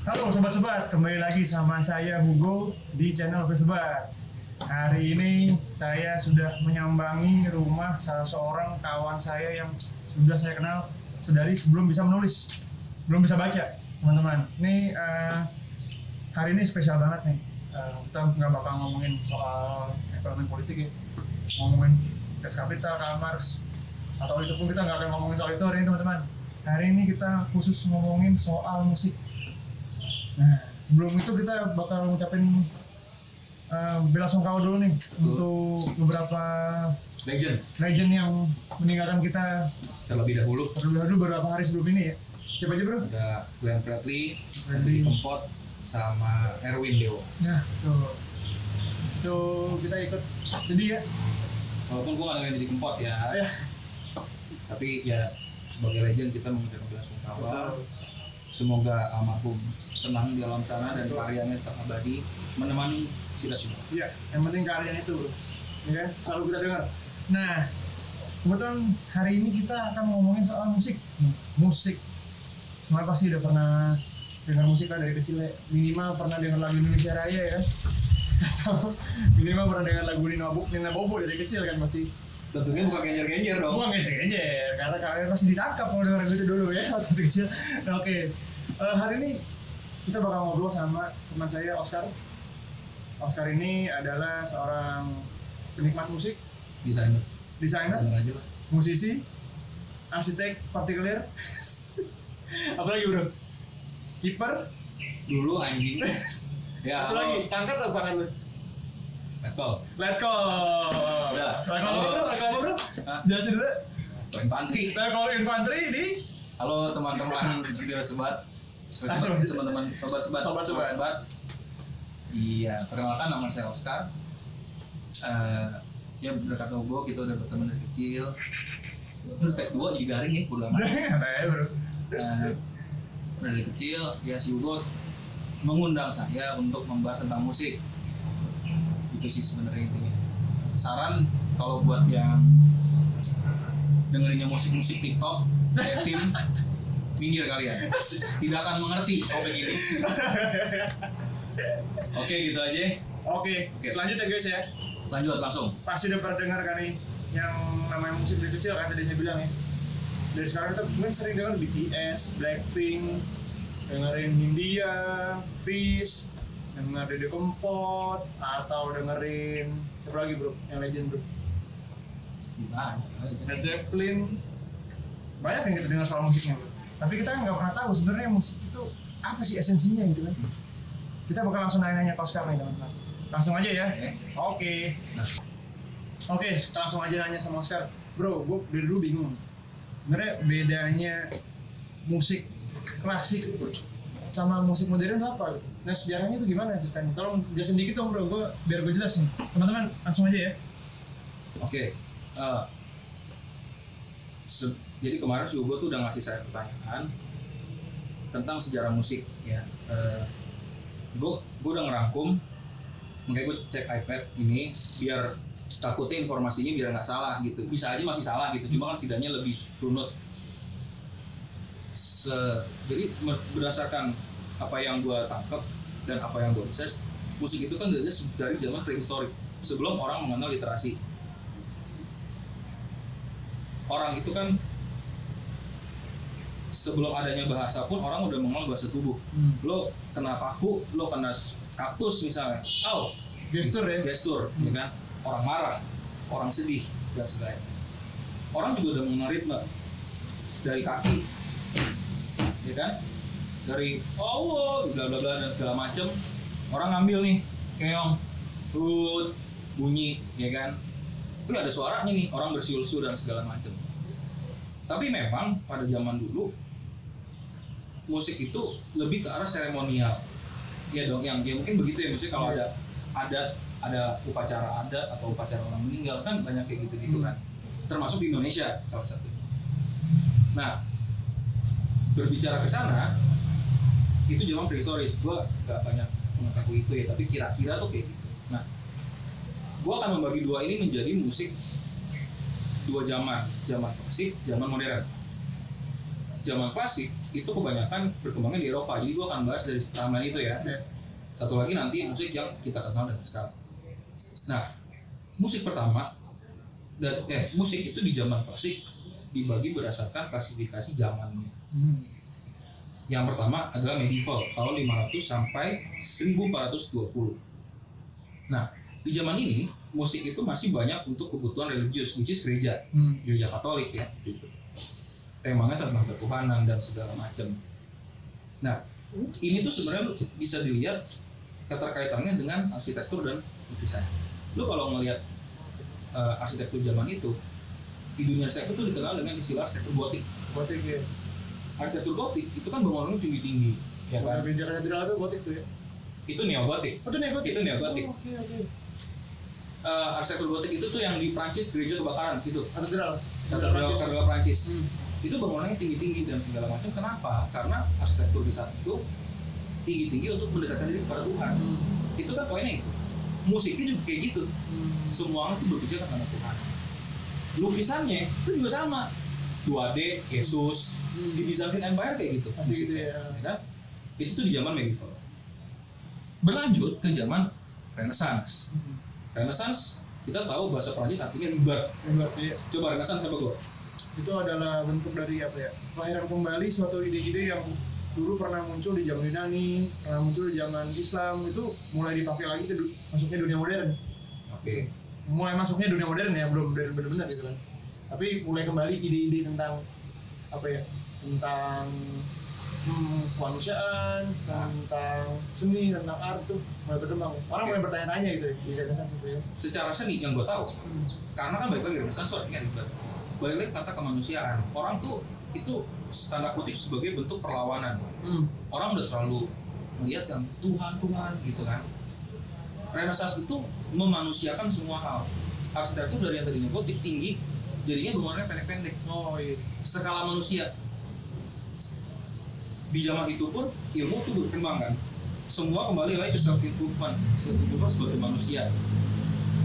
Halo sobat-sobat, kembali lagi sama saya Hugo di channel Kesebat. Hari ini saya sudah menyambangi rumah salah seorang kawan saya yang sudah saya kenal sedari sebelum bisa menulis, belum bisa baca, teman-teman. Ini eh, hari ini spesial banget nih. Eh, kita nggak bakal ngomongin soal ekonomi politik ya, ngomongin tes kapital, Karl Marx, atau itu pun kita nggak akan ngomongin soal itu hari ini teman-teman. Hari ini kita khusus ngomongin soal musik. Nah, sebelum itu kita bakal ngucapin uh, bela sungkawa dulu nih untuk beberapa Legend legend yang meninggalkan kita terlebih dahulu terlebih dahulu beberapa hari sebelum ini ya. Siapa aja bro? ada Glenn Fredly, Fredly. Kempot, sama Erwin Dewo. Nah, tuh. Itu kita ikut sedih ya. Walaupun gua nggak jadi Kempot ya, Ya. tapi ya sebagai legend kita mengucapkan bela sungkawa. Semoga almarhum tenang di alam sana dan karyanya tetap abadi menemani kita semua. Iya, yang penting kalian itu, ya kan? Selalu kita dengar. Nah, kebetulan hari ini kita akan ngomongin soal musik. Musik. Semua pasti udah pernah dengar musik kan dari kecil ya. Minimal pernah dengar lagu Indonesia Raya ya kan? Minimal pernah dengar lagu Nina Bobo, Nina Bobo dari kecil kan pasti. Tentunya bukan genjer-genjer dong. Nggak aja, karena kalian pasti ditangkap kalau dengar itu dulu ya waktu kecil. Nah, Oke, Eh, hari ini kita bakal ngobrol sama teman saya Oscar. Oscar ini adalah seorang penikmat musik, Desainer, desainer, desainer aja lah. musisi, arsitek partikuler, apalagi bro, kiper, Dulu anjing. ya, satu lagi, angkat apa kan lu? Level. Let go. Udah. Let go bro, let go bro. Jelasin dulu. Infanteri. Let go infanteri di Halo teman-teman video sebat. Teman-teman sobat-sobat Sobat-sobat. sobat Iya, perkenalkan nama saya Oscar. Eh, ya berkat kita udah berteman dari kecil. Terus tag dua jadi garing ya, bodo amat. Eh, dari kecil ya si Hugo mengundang saya untuk membahas tentang musik. Itu sih sebenarnya intinya. Saran kalau buat yang dengerinnya musik-musik TikTok, kayak tim minggir kalian. Tidak akan mengerti topik ini. Oke gitu aja. Oke, Oke. lanjut ya guys ya. Lanjut langsung. Pasti udah pernah dengar kan nih yang namanya musik dari kecil kan tadi saya bilang ya. Dari sekarang kita mungkin sering dengar BTS, Blackpink, dengerin Hindia, Fish, denger Dede Kempot, atau dengerin siapa lagi bro? Yang legend bro. Gimana? Led Zeppelin. Banyak yang kita dengar soal musiknya bro. Tapi kita nggak pernah tahu sebenarnya musik itu apa sih esensinya gitu kan. Kita bakal langsung nanya-nanya ke Oscar nih teman-teman. Langsung aja ya. Oke. Oke. Nah. Langsung aja nanya sama Oscar. Bro, gue dari dulu bingung. Sebenarnya bedanya musik klasik sama musik modern itu apa gitu? Nah sejarahnya itu gimana ceritanya? Tolong jelasin dikit dong bro, gue biar gue jelas nih. Teman-teman langsung aja ya. Oke. eh, se- jadi kemarin si Hugo tuh udah ngasih saya pertanyaan tentang sejarah musik ya. Eh, gue udah ngerangkum, makanya gue cek iPad ini biar takutnya informasinya biar nggak salah gitu. Bisa aja masih salah gitu, cuma kan setidaknya lebih runut. Se, jadi berdasarkan apa yang gue tangkap dan apa yang gue research, musik itu kan dari, dari zaman prehistorik sebelum orang mengenal literasi orang itu kan sebelum adanya bahasa pun orang udah mengenal bahasa tubuh. Hmm. lo kena paku lo kena kaktus misalnya. Oh Gestur ya. gestur ya kan? Orang marah orang sedih dan sebagainya. Orang juga udah mengenal ritme. Dari kaki ya kan? Dari oh bla bla bla dan segala macem. Orang ngambil nih keong sud bunyi ya kan? Tapi ada suaranya nih orang bersiul-siul dan segala macem. Tapi memang pada zaman dulu musik itu lebih ke arah seremonial. Ya dong yang ya mungkin begitu ya maksudnya kalau ada adat ada upacara adat atau upacara orang meninggal kan banyak kayak gitu-gitu kan. Termasuk di Indonesia salah satu. Nah berbicara ke sana itu zaman prehistoris. Gue gak banyak mengetahui itu ya tapi kira-kira tuh kayak gitu. Nah gue akan membagi dua ini menjadi musik dua zaman. Zaman klasik zaman modern. Zaman klasik itu kebanyakan berkembangnya di Eropa jadi gua akan bahas dari timeline itu ya Ya. satu lagi nanti musik yang kita kenal dengan sekarang nah musik pertama dan eh musik itu di zaman klasik dibagi berdasarkan klasifikasi zamannya Hmm. yang pertama adalah medieval tahun 500 sampai 1420 nah di zaman ini musik itu masih banyak untuk kebutuhan religius which is gereja Hmm. gereja Katolik ya gitu. Temanya tentang ketuhanan dan segala macam nah ini tuh sebenarnya bisa dilihat keterkaitannya dengan arsitektur dan lukisan lu kalau ngelihat eh, arsitektur zaman itu di dunia arsitektur tuh dikenal dengan istilah arsitektur gotik Gotik ya. arsitektur gotik itu kan bangunannya tinggi tinggi ya kan Gereja katedral itu gotik tuh ya. itu neogotik Oh, itu neogotik. Itu neogotik. Oh, Oke, oke. Eh, arsitektur gotik itu tuh yang di Prancis gereja kebakaran gitu Katedral. katedral katedral Prancis Hmm. Itu bangunannya tinggi-tinggi dan segala macam kenapa karena arsitektur di saat itu tinggi-tinggi untuk mendekatkan diri kepada Tuhan Hmm. itu kan poinnya itu musiknya juga kayak gitu Hmm. semua itu berbicara tentang Tuhan lukisannya itu juga sama 2D Yesus Hmm. di Byzantine Empire kayak gitu Pasti gitu musiknya, ya. kan? itu tuh di zaman medieval berlanjut ke zaman Renaissance Hmm. Renaissance kita tahu bahasa Prancis artinya liber Hebat, ya. coba Renaissance apa gue itu adalah bentuk dari apa ya? Kelahiran kembali suatu ide-ide yang dulu pernah muncul di zaman Yunani pernah muncul di zaman Islam itu mulai dipakai lagi ke du- masuknya dunia modern. Oke. Mulai masuknya dunia modern ya belum benar-benar gitu kan. Tapi mulai kembali ide-ide tentang apa ya? Tentang hmm, kemanusiaan tentang seni tentang art tuh mulai berkembang. Orang Oke. mulai bertanya-tanya gitu ya, di Renaissance itu ya. Secara seni yang gue tahu Hmm. karena kan balik lagi Renaissance liber balik lagi kata kemanusiaan. Orang tuh itu tanda kutip sebagai bentuk perlawanan. Hmm. orang udah terlalu melihat kan Tuhan Tuhan gitu kan. Renaissance itu memanusiakan semua hal. Arsitektur dari yang tadinya gotik tinggi jadinya bangunannya pendek-pendek. Oh iya. Skala manusia. Di zaman itu pun ilmu tuh berkembang kan. Semua kembali lagi ke self improvement self improvement sebagai manusia.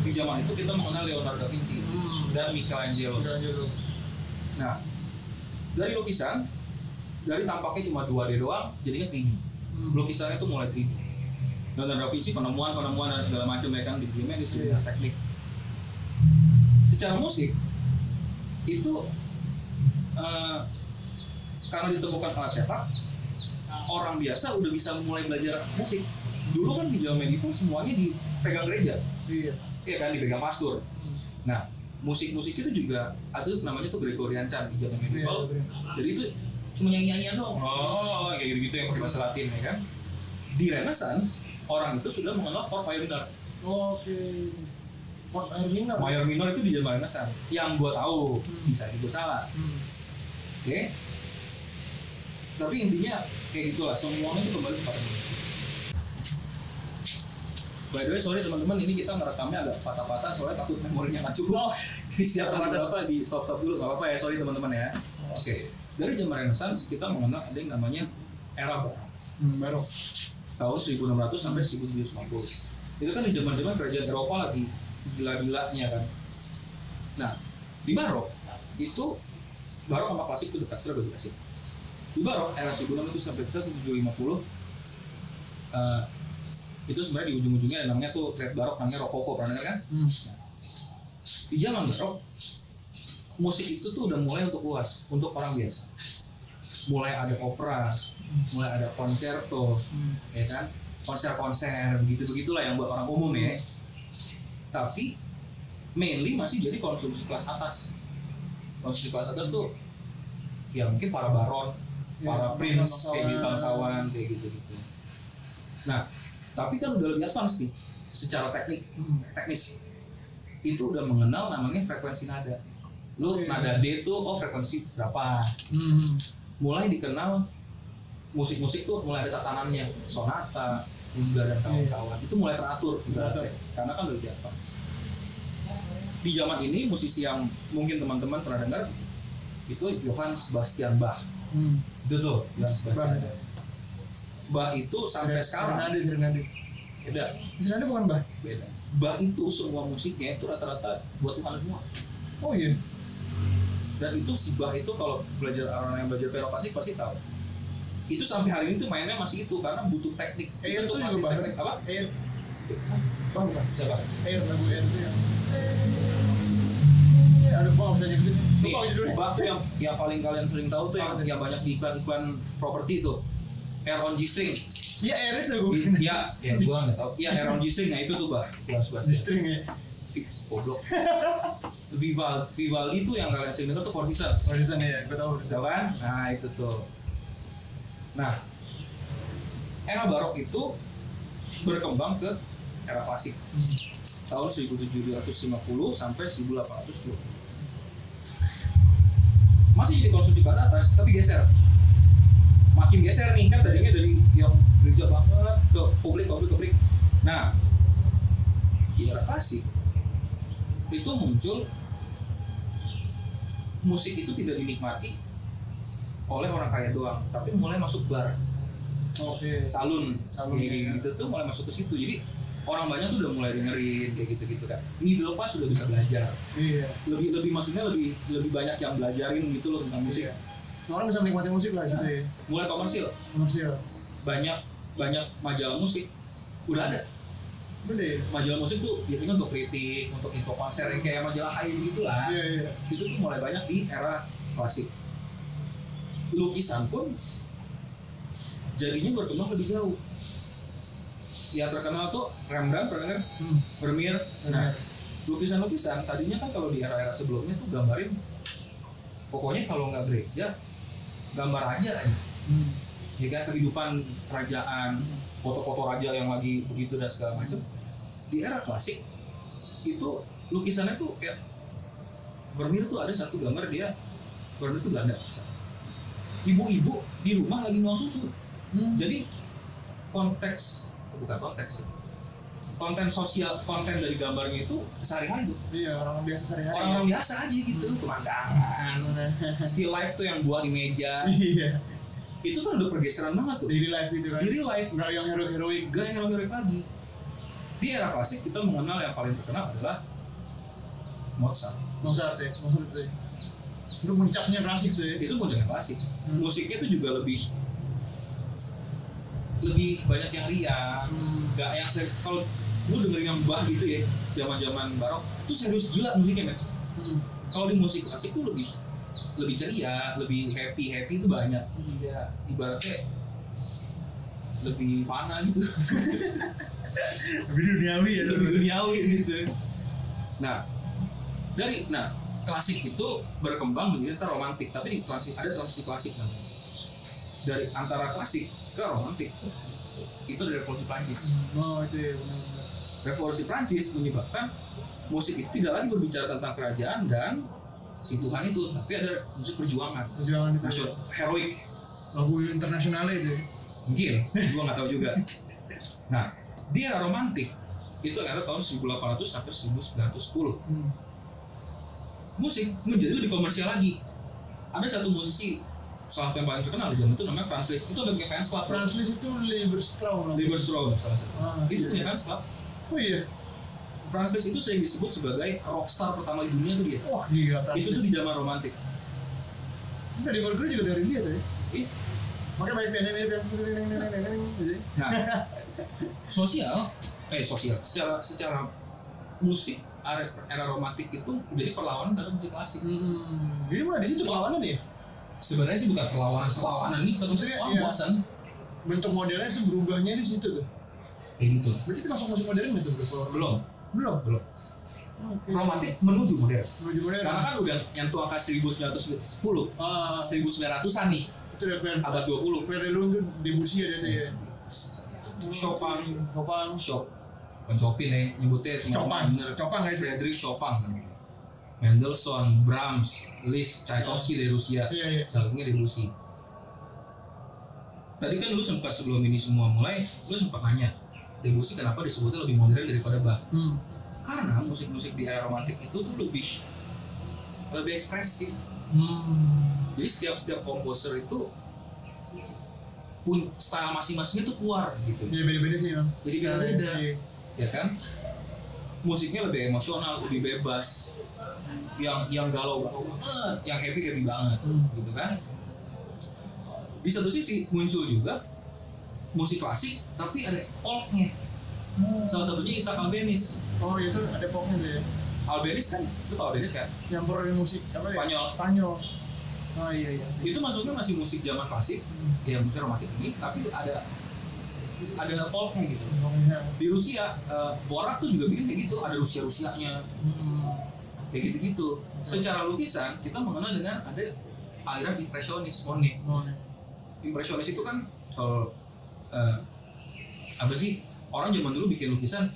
Di zaman itu kita mengenal Leonardo da Vinci. Hmm. Dan Michelangelo Michelangelo. nah dari lukisan dari tampaknya cuma 2D doang jadinya 3D Hmm. lukisannya itu mulai 3D Leonardo da Vinci penemuan-penemuan dan segala macam ya kan di dunia di dunia Iya. teknik secara musik itu eh, karena ditemukan alat cetak orang biasa udah bisa mulai belajar musik dulu kan di zaman medieval semuanya dipegang gereja iya iya kan dipegang pastor Hmm. nah musik-musik itu juga ada namanya tuh Gregorian chant di zaman medieval. Iya, jadi itu cuma nyanyi-nyanyian dong oh kayak gitu-gitu yang pakai bahasa Latin ya kan? Di Renaissance orang itu sudah mengenal chord mayor minor Oke. Chord air minor. mayor minor itu di zaman Renaissance. Yang gua tahu Hmm. bisa itu salah. Hmm. oke? Tapi intinya kayak gitulah semuanya itu kembali kepada musik By the way, sorry teman-teman, ini kita ngerekamnya agak patah-patah soalnya takut memorinya nggak cukup. Oh. Ini setiap Terbatas. berapa di stop-stop dulu, nggak apa-apa ya, sorry teman-teman ya. Oke, dari zaman Renaissance kita mengenal ada yang namanya era barok Hmm, baru. tahun 1600 sampai 1750. Itu kan di zaman-zaman kerajaan Eropa lagi gila-gilanya kan. Nah, di barok itu barok sama klasik itu dekat, terus klasik. Di barok era 1600 itu sampai 1750 eh, itu sebenarnya di ujung-ujungnya namanya tuh red barok namanya rokoko pernah dengar kan? Hmm. di zaman barok musik itu tuh udah mulai untuk luas untuk orang biasa mulai ada opera mulai ada konserto Hmm. ya kan konser-konser begitu begitulah yang buat orang umum ya tapi mainly masih jadi konsumsi kelas atas konsumsi kelas atas tuh ya mungkin para baron Ya, para prince kayak gitu bangsawan. bangsawan kayak gitu gitu nah tapi kan udah lebih advance nih secara teknik Hmm. teknis itu udah mengenal namanya frekuensi nada lu Oke. nada D tuh oh frekuensi berapa Hmm. mulai dikenal musik-musik tuh mulai ada tatanannya sonata bunda dan kawan-kawan itu mulai teratur. Teratur. karena kan udah advance di zaman ini musisi yang mungkin teman-teman pernah dengar itu Johann Sebastian Bach Hmm. itu tuh Johann Sebastian Bach. Bach itu sampai sekarang Serenade, serenade. beda Serenade bukan bah? beda Bach itu semua musiknya itu rata-rata buat Tuhan semua Oh iya. dan itu si Bach itu kalau belajar orang yang belajar piano klasik pasti tahu itu sampai hari ini tuh mainnya masih itu karena butuh teknik Air itu tuh juga banget. teknik apa Air. Bang, bang. siapa Air lagu Air itu yang. Aduh, gua nggak bisa nyebutin. Nih, Lupa judulnya. bak yang yang paling kalian sering tahu tuh yang yang banyak di iklan-iklan properti itu Air on G-string Iya, Air itu gua. ya ya gua nggak tahu. Ya Air on G-string nah itu tuh bah gua suka Di string ya. goblok. Vival Vivaldi tuh yang kalian sering denger tuh Seasons Horizon ya, gua tahu Tahu kan? Nah itu tuh. Nah, era barok itu berkembang ke era klasik. Tahun 1750 sampai 1820. Masih jadi konstruksi batu atas, tapi geser. Makin geser nih kan tadinya dari yang gereja banget ke publik, publik, publik. Nah, di era klasik itu muncul musik itu tidak dinikmati oleh orang kaya doang, tapi mulai masuk bar, Oke. salun, Salun, ya. gitu tuh mulai masuk ke situ. Jadi orang banyak tuh udah mulai dengerin kayak gitu-gitu kan. Middle class sudah bisa belajar. Iya. Lebih lebih maksudnya lebih lebih banyak yang belajarin gitu loh tentang musik. Iya. Orang bisa menikmati musik lah gitu ya. Mulai komersil, Komersial. banyak banyak majalah musik udah ada. Gede. Majalah musik tuh biasanya untuk kritik, untuk info konser yang kayak majalah Hai gitu lah. Iya, iya. itu tuh mulai banyak di era klasik lukisan pun jadinya berkembang lebih jauh ya terkenal tuh Rembrandt pernah dengar Hmm. Vermeer nah lukisan-lukisan tadinya kan kalau di era-era sebelumnya tuh gambarin pokoknya kalau nggak gereja gambar aja aja Hmm. ya kan kehidupan kerajaan foto-foto raja yang lagi begitu dan segala macam di era klasik itu lukisannya tuh kayak Vermeer tuh ada satu gambar dia Vermeer tuh Belanda ibu-ibu di rumah lagi nuang susu Hmm. jadi konteks bukan konteks ya. Konten sosial konten dari gambarnya itu sehari-hari tuh Iya, orang biasa sehari-hari. orang-orang biasa aja gitu pemandangan still life tuh yang buah di meja Iya. itu kan udah pergeseran banget tuh Daily life gitu kan. di real life Nggak yang hero heroik. gak yang heroik lagi di era klasik kita mengenal yang paling terkenal adalah Mozart Mozart ya, Mozart itu. ya. Itu puncaknya klasik tuh ya. itu puncaknya klasik Hmm. musiknya itu juga lebih lebih banyak yang riang Hmm. gak yang kalau lu dengerin yang bah gitu ya zaman zaman barok itu serius gila musiknya men Hmm. kalau di musik klasik tuh lebih lebih ceria lebih happy happy itu banyak Hmm. ya ibaratnya lebih fana gitu Lebih duniawi ya. lebih duniawi gitu nah dari nah klasik itu berkembang menjadi ntar romantik tapi di klasik ada transisi klasik namanya dari antara klasik ke romantik itu dari revolusi Prancis Oh itu ya. Revolusi Prancis menyebabkan musik itu tidak lagi berbicara tentang kerajaan dan si Tuhan itu tapi ada musik perjuangan Perjuangan itu. nasional heroik Lagu internasional itu. ya. mungkin gua nggak tahu juga nah di era romantik itu era tahun 1800 sampai 1910 Hmm. musik menjadi lebih komersial lagi ada satu musisi salah satu yang paling terkenal di zaman itu namanya Franz Liszt itu udah punya fans club Franz Liszt itu Lieberstraum. lah. Lieberstraum salah satu Ah, itu iya. punya fans club Oh iya. Franz Liszt itu sering disebut sebagai rockstar pertama di dunia tuh dia Wah gila. Franz itu tuh di zaman romantik Itu Freddie Mercury juga dari dia tuh ya. Iya. Makanya banyak piano mirip yang. Nah, sosial, eh sosial, secara secara musik era, romantik itu menjadi perlawanan dalam musik klasik. Hmm. Jadi mah di situ perlawanan ya. Sebenarnya sih bukan perlawanan, perlawanan nih, tapi Maksudnya, orang iya. bosan. Bentuk modelnya itu berubahnya di situ tuh. Kayak gitu. Berarti itu masuk musik modern itu bro? Belum, Belum. belum. Oke. Romantik menuju modern. Menuju modern. Karena kan udah nyentuh angka 1910, Ah, 1900-an nih, itu dari Fer abad 20. Ferdelung tuh Debussy ada tuh ya. Chopin, Chopin. Chop, bukan Chopin ya, nyebutnya Chopin. bener. Chopin sih? Friedrich Chopin. Mendelssohn, Brahms, Liszt, Tchaikovsky dari Rusia. Iya iya. salah satunya Debussy. Tadi kan lu sempat sebelum ini semua mulai, lu sempat nanya Debussy kenapa disebutnya lebih modern daripada Bach? Hmm. Karena musik-musik di era romantik itu tuh lebih lebih ekspresif. Hmm. Jadi setiap setiap komposer itu pun style masing-masingnya tuh keluar gitu, Iya beda-beda sih bang. Jadi beda-beda. Ya kan? Musiknya lebih emosional, lebih bebas. Yang yang galau galau banget, yang happy happy banget, Hmm. gitu kan? di satu sisi muncul juga musik klasik tapi ada folknya salah satunya Isaac Albeniz Oh itu ada folknya tuh ya. Albeniz kan lu tau Albeniz kan Nyampurin musik apa ya? Spanyol. Spanyol. Oh iya iya. itu masuknya masih musik zaman klasik Hmm. ya musik romantik ini tapi ada ada folknya gitu Folknya. di Rusia eh, Borak tuh juga bikin kayak gitu ada Rusia Rusianya Hmm. kayak gitu gitu secara lukisan kita mengenal dengan ada aliran impresionis Monet Oh, iya. impresionis itu kan kalau eh, apa sih orang zaman dulu bikin lukisan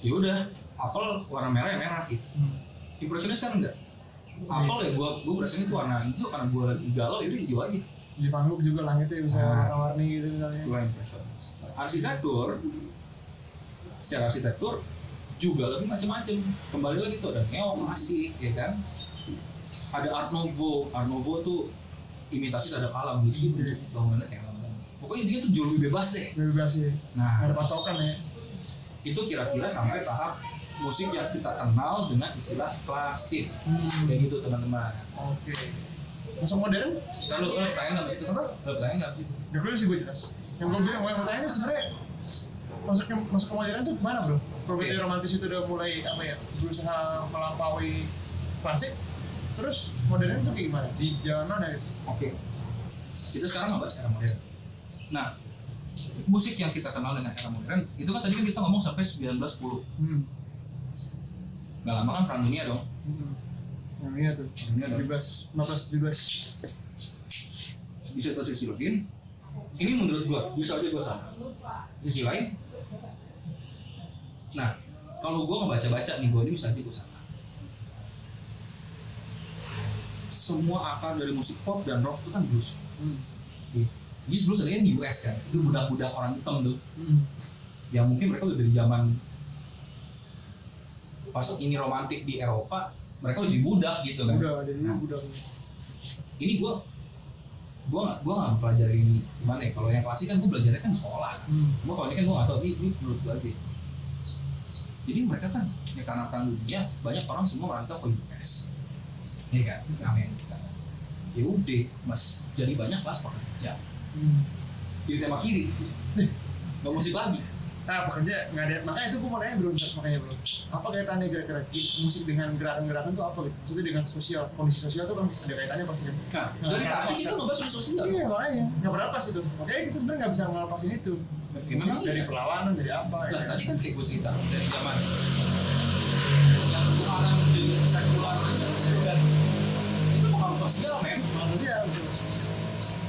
ya udah apel warna merah ya merah gitu Hmm. impresionis kan enggak apel ya gua gua berasanya itu warna hijau karena gua lagi galau ya udah hijau aja Di Gogh juga langitnya bisa Ah. warna-warni gitu misalnya. itu impresionis arsitektur secara arsitektur juga lebih macam-macam kembali lagi tuh ada neoklasik ya kan ada art nouveau art nouveau tuh imitasi terhadap alam gitu Iya. bangunannya pokoknya dia tuh jauh lebih bebas deh Bebas sih. nah Ada patokan ya. itu kira-kira sampai tahap musik yang kita kenal dengan istilah klasik Hmm. kayak gitu teman-teman Oke. Masuk modern? lalu lo tanya nggak situ Apa? lo tanya nggak situ Ya gue sih gue jelas. Yang gue bilang, yang mau tanya sebenarnya masuk ke masuk ke modern tuh gimana bro? Kalau Oke. okay. romantis itu udah mulai apa ya berusaha melampaui klasik, terus modern itu kayak gimana? Di jalan mana gitu? Oke. Kita sekarang ngebahas era modern. Nah, musik yang kita kenal dengan era modern itu kan tadi kan kita ngomong sampai 1910. Hmm. Gak lama kan perang dunia dong. Hmm. Yang ini tuh. Dunia dong. 17, 15, 17. Bisa kita sisi lain. Ini menurut gua bisa aja gua sama. Di sisi lain. Nah, kalau gua ngebaca-baca nih gua ini bisa aja gua sama. Semua akar dari musik pop dan rock itu kan blues. Hmm. Jadi blues adanya di US kan. Itu budak-budak orang hitam tuh. Hmm. yang mungkin mereka udah dari zaman pas ini romantik di Eropa mereka udah jadi budak gitu kan Udah, jadi Nah. udah. ini gua gua nggak gua nggak pelajari ini gimana ya kalau yang klasik kan gua belajarnya kan sekolah Hmm. gua kalau ini kan gua nggak tahu ini, ini menurut gua aja jadi mereka kan ya karena perang dunia banyak orang semua merantau ke US ya kan Amerika ya udah mas jadi banyak kelas pekerja Hmm. jadi tema kiri nggak musik lagi Nah, pekerja nggak ada makanya itu gue mau nanya belum makanya belum apa kaitannya kira-kira musik dengan gerakan-gerakan itu apa gitu maksudnya dengan sosial kondisi sosial tuh kan ada kaitannya pasti kan nah dari tadi kita ngebahas soal sosial iya makanya nggak berlepas itu makanya kita sebenarnya nggak bisa ngelepasin itu Ya, memang dari iya. perlawanan dari apa ya Nah, kan? tadi kan kayak gue cerita dari zaman yang jadi sekular dan itu pengaruh sosial men maksudnya.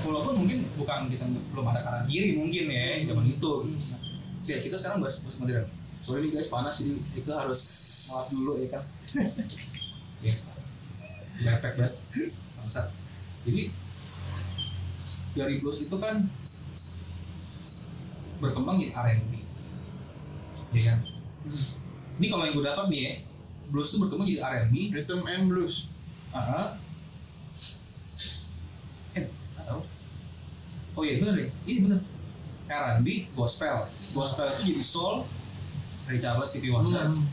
Walaupun mungkin bukan kita belum ada kanan kiri mungkin ya zaman itu. Oke, kita sekarang bahas musik modern sorry nih guys panas jadi kita harus maaf dulu ya kan yes. Lepek banget. Bangsa jadi dari blues itu kan berkembang jadi R&B ya kan? Ini kalau yang gue dapat nih ya blues itu berkembang jadi R&B rhythm and blues. Aha. Eh, nggak tahu. Oh iya bener deh, iya bener. R&B, gospel. Gospel itu jadi soul, Ray Charles, Stevie Wonder. Hmm.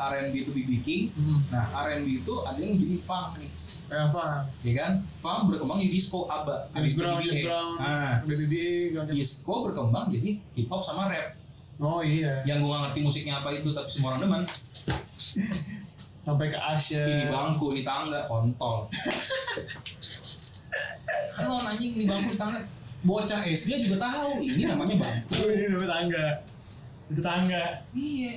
R&B itu B.B. King. Hmm. Nah, R&B itu ada yang jadi funk nih, kayak apa ya kan? Funk berkembang jadi disco, ABBA. James Brown. James Brown Nah, BBBA disco berkembang jadi hip hop sama rap. oh iya Yang gue gak ngerti musiknya apa itu, tapi semua orang demen. sampai ke Asia Ini bangku, ini tangga, kontol. Halo anjing, ini bangku, tangga. Bocah SD juga tahu, ini namanya bangku. oh ini namanya tangga itu tangga Iya.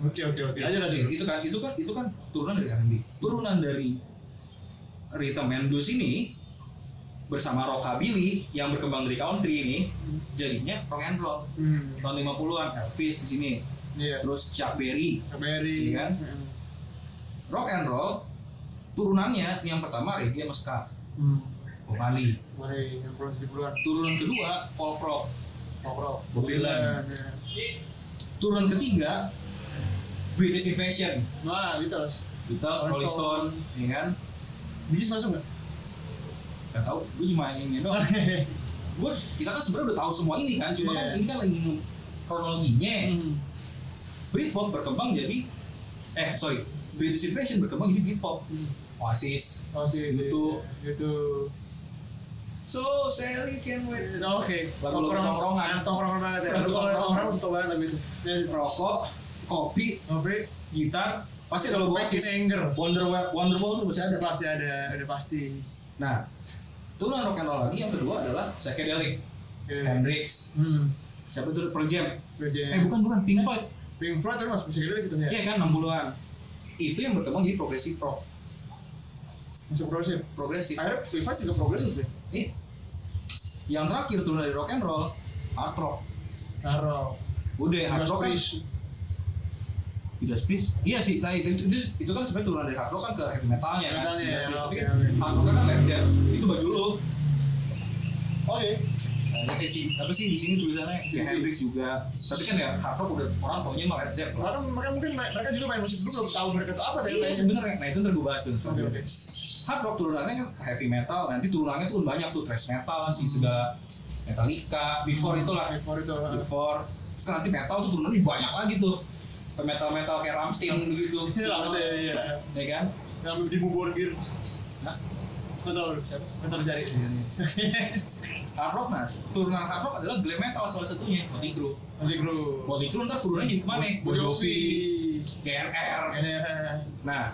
oke oke oke aja tadi Itu kan, itu kan, itu kan turunan dari R&B. Turunan dari rhythm and blues ini bersama rockabilly yang berkembang dari country ini jadinya rock and roll hmm. tahun 50-an Elvis di sini iya terus Chuck Berry Berry Iya kan? Hmm. rock and roll turunannya yang pertama reggae sama ska hmm. Yang tujuh puluhan turunan kedua folk rock rock rock Bob Dylan. ya. turunan ketiga British Invasion Wah, Beatles. Beatles, Rolling Stone, ya kan? Bijis masuk nggak? Gak tau, gue cuma ini doang. gue kita kan sebenarnya udah tahu semua ini kan, cuma Iya. kan ini kan lagi kronologinya. Hmm. Britpop berkembang jadi, eh sorry, British Invasion berkembang jadi Britpop. Hmm. Oasis, sih, Gitu. gitu. So Sally can wait. Oke. Lagu-lagu tongkrongan. Ah, Tongkrongan banget ya. Lagu Lagu tongkrongan. suka banget lagu itu. Rokok, kopi, Kopi, gitar, pasti ada logo in Oasis. Anger. Wonderwall, Wonderwall tuh masih ada. pasti ada, ada pasti. Nah, turunan rock and roll lagi yang kedua adalah psychedelic. Hendrix, Hmm. siapa tuh Pearl Jam? Kerja. Eh bukan bukan Pink Floyd. Pink Floyd itu masuk musik gitu ya. Iya kan 60-an. Itu yang berkembang jadi progressive rock. Masuk progresif. Progressive. Akhirnya Pink Floyd juga progresif deh. Iya. Yang terakhir turunan dari rock and roll, hard rock. Taruh. Udah hard rock kan. Judas Priest. Iya sih, nah, itu, itu, itu kan sebenarnya turunan dari hard rock kan ke heavy metalnya kan. Metalnya, Judas Priest. Tapi kan hard rock kan Led Zeppelin. Itu baju lu. Oke. Nah, ini sih, apa sih di sini tulisannya si Si- Hendrix juga. Tapi kan ya hard rock udah orang taunya mah Led Zeppelin. Mereka, mereka mungkin mereka juga main musik dulu belum tahu mereka itu apa dari Iya sebenarnya. Nah itu ntar gue bahas tuh. Oke oke. Hard rock turunannya kan heavy metal. Nanti turunannya tuh banyak tuh thrash metal, sih segala Metallica, Before itulah. Before itu. Big Four terus kan nanti metal tuh turunannya banyak lagi tuh ke metal metal kayak Rammstein gitu Iya lah, iya, iya. ya kan Yang di Buborgir. nah Nggak tahu lu siapa? Nggak tahu cari. hard rock nah turunan hard rock adalah glam metal salah satunya Gru. Motley Crue ntar turunannya jadi ke mana Bon Jovi GNR Ini nah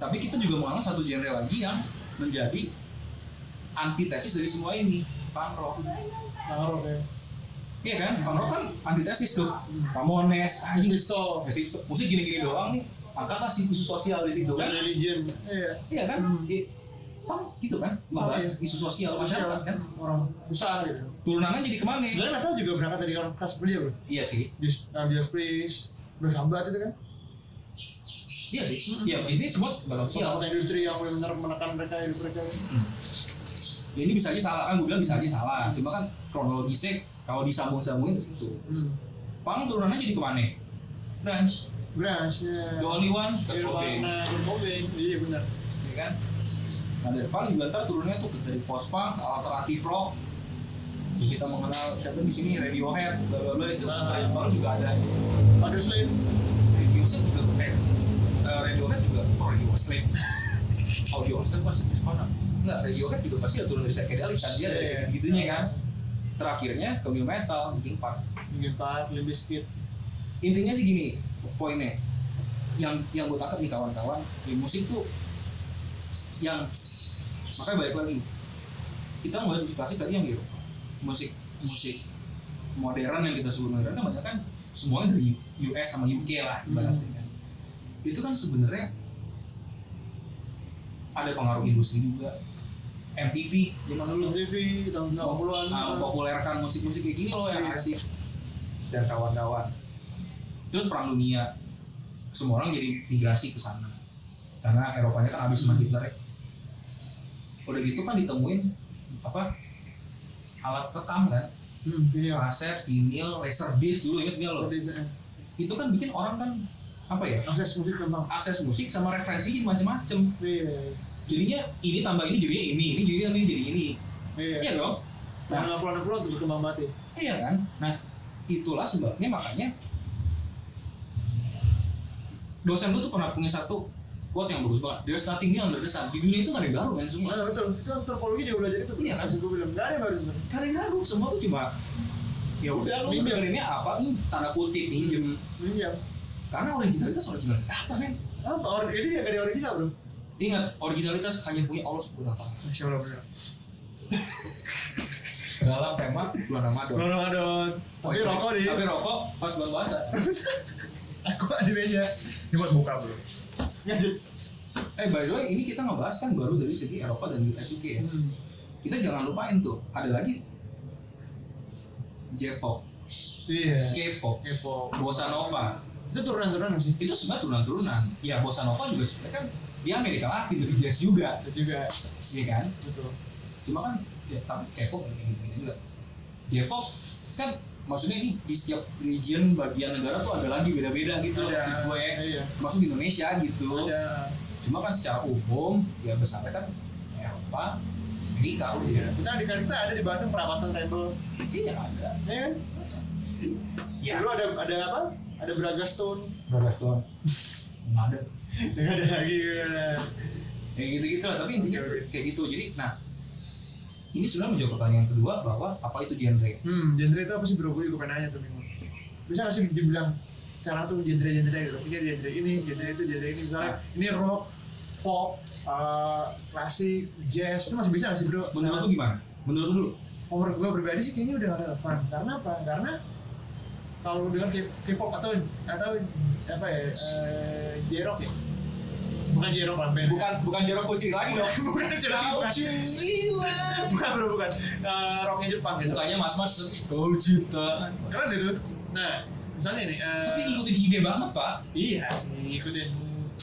tapi kita juga mengenal satu genre lagi yang menjadi antitesis dari semua ini punk rock taruh ya. iya kan punk rock kan antitesis tuh Ramones anjing Pistol. musik gini-gini doang nih angkat sih isu sosial di situ kan Religion. Iya. Iya kan? Hmm. Punk gitu kan? Membahas iya. isu sosial masyarakat kan? Orang susah gitu. Turunannya jadi ke mana? Sebenarnya metal juga berangkat dari orang kelas belia bro. Iya sih. Di Judas Priest, Black Sabbath itu kan. Iya sih. Iya, ini semua bakal sosial. Kota industri yang benar menekan mereka hidup mereka. Ya, ini bisa aja salah kan? Gue bilang bisa aja salah. Cuma kan kronologisnya kalau disambung-sambungin ke situ. Hmm. Punk turunannya jadi ke mana? Grunge. Grunge ya. The only one. Kurt Cobain. Nirvana, Kurt Cobain. Iya benar. Iya kan? Nah dari punk juga ntar turunnya tuh dari post punk, alternatif rock. Kita mengenal siapa di sini Radiohead, bla bla bla itu Ah. sebenarnya punk juga ada. Audio Slave. Radio Slave juga eh eh, Radiohead juga oh Radio Slave Audio Slave pasti di sekolah enggak Radiohead juga pasti ada turun dari psychedelic kan dia ada Iya, iya. gitunya kan terakhirnya ke new metal Linkin Park Linkin Park, Limp Bizkit. intinya sih gini poinnya yang yang gue tangkap nih kawan-kawan di musik tuh yang makanya balik lagi. Kita nggak musik klasik tadi yang gitu. Musik musik modern yang kita sebut modern kan banyak kan semuanya dari US sama UK lah ibaratnya kan. Itu kan sebenarnya ada pengaruh industri juga. MTV Zaman dulu TV tahun 90-an. ah, mempopulerkan musik-musik kayak gini loh yang Iya. asik. Dan kawan-kawan. Terus perang dunia. Semua orang jadi migrasi ke sana karena Eropanya kan habis sama Hitler ya. udah gitu kan ditemuin apa alat rekam kan Hmm, iya. kaset, vinil, laserdisc dulu inget gak lo? Eh, Itu kan bikin orang kan apa ya? akses musik gampang. Akses musik sama referensi jadi macam-macam. Iya. Jadinya ini tambah ini jadinya ini, ini jadinya ini jadi ini. Iya. Iya dong. Nah, Nah, 60-an tuh berkembang banget ya. Iya kan? Nah, itulah sebabnya makanya dosen gue tuh pernah punya satu quote yang bagus banget. There's nothing new under the sun. Di dunia itu gak ada yang baru kan semua. Nah, betul. Itu antropologi juga belajar itu. Iya kan? Gue bilang, nggak ada yang baru sebenarnya. Gak ada yang baru. Semua tuh cuma ya udah lu Minjem. dengerinnya apa nih tanda kutip minjem Iya. karena originalitas originalitas apa kan Apa? Or ini nggak dari original bro. ingat originalitas hanya punya Allah subhanahu wa taala Masya Allah benar. dalam tema bulan Ramadan Ramadan. Tapi rokok di. tapi rokok pas bulan puasa Aku ada meja. Ini buat buka bro. Lanjut. eh by the way ini kita ngebahas kan baru dari segi Eropa dan US UK ya Hmm. kita jangan lupain tuh ada lagi J-pop, Iya. K-pop, Kepo. bossa nova. Itu turunan-turunan sih. Itu sebenarnya turunan-turunan. Ya bossa nova juga sebenarnya kan dia Amerika Latin dari jazz juga, Itu juga. iya kan? Betul. Cuma kan ya tapi K-pop kayak gitu-gitu juga. J-pop kan maksudnya ini di setiap region bagian negara tuh ada lagi beda-beda gitu loh maksud gue Iya. masuk di Indonesia gitu Ada. cuma kan secara umum ya besarnya kan Eropa Amerika udah ya Kita di kita ada di Bandung perapatan Rebel. iya ada Iya kan? ya Dulu ada ada apa? Ada Braga Stone. berapa doang nggak ada Yang ada lagi. ya. kayak gitu gitu lah tapi intinya kayak gitu jadi nah ini sebenarnya menjawab pertanyaan kedua bahwa apa itu genre Hmm, genre itu apa sih bro? Gue juga pengen nanya tuh bingung. Bisa nggak sih dibilang cara tuh genre-genre gitu? Ini genre ini, genre itu, genre ini. Misalnya ini rock, pop, uh, klasik, jazz, itu masih bisa nggak sih bro? menurut lu gimana menurut lu dulu Menurut gue pribadi sih kayaknya udah gak relevan. Karena apa? Karena kalau dengan K-pop atau atau apa ya, uh, J-rock ya? Bukan lah, band. bukan bukan jeruk pusing lagi dong bukan J-rock, bukan. bukan bro, bukan. Uh, rocknya Jepang gitu. Mukanya mas-mas kau ciptaan Keren itu. Nah, misalnya nih. uh, tapi ikutin ide banget pak Iya sih, ikutin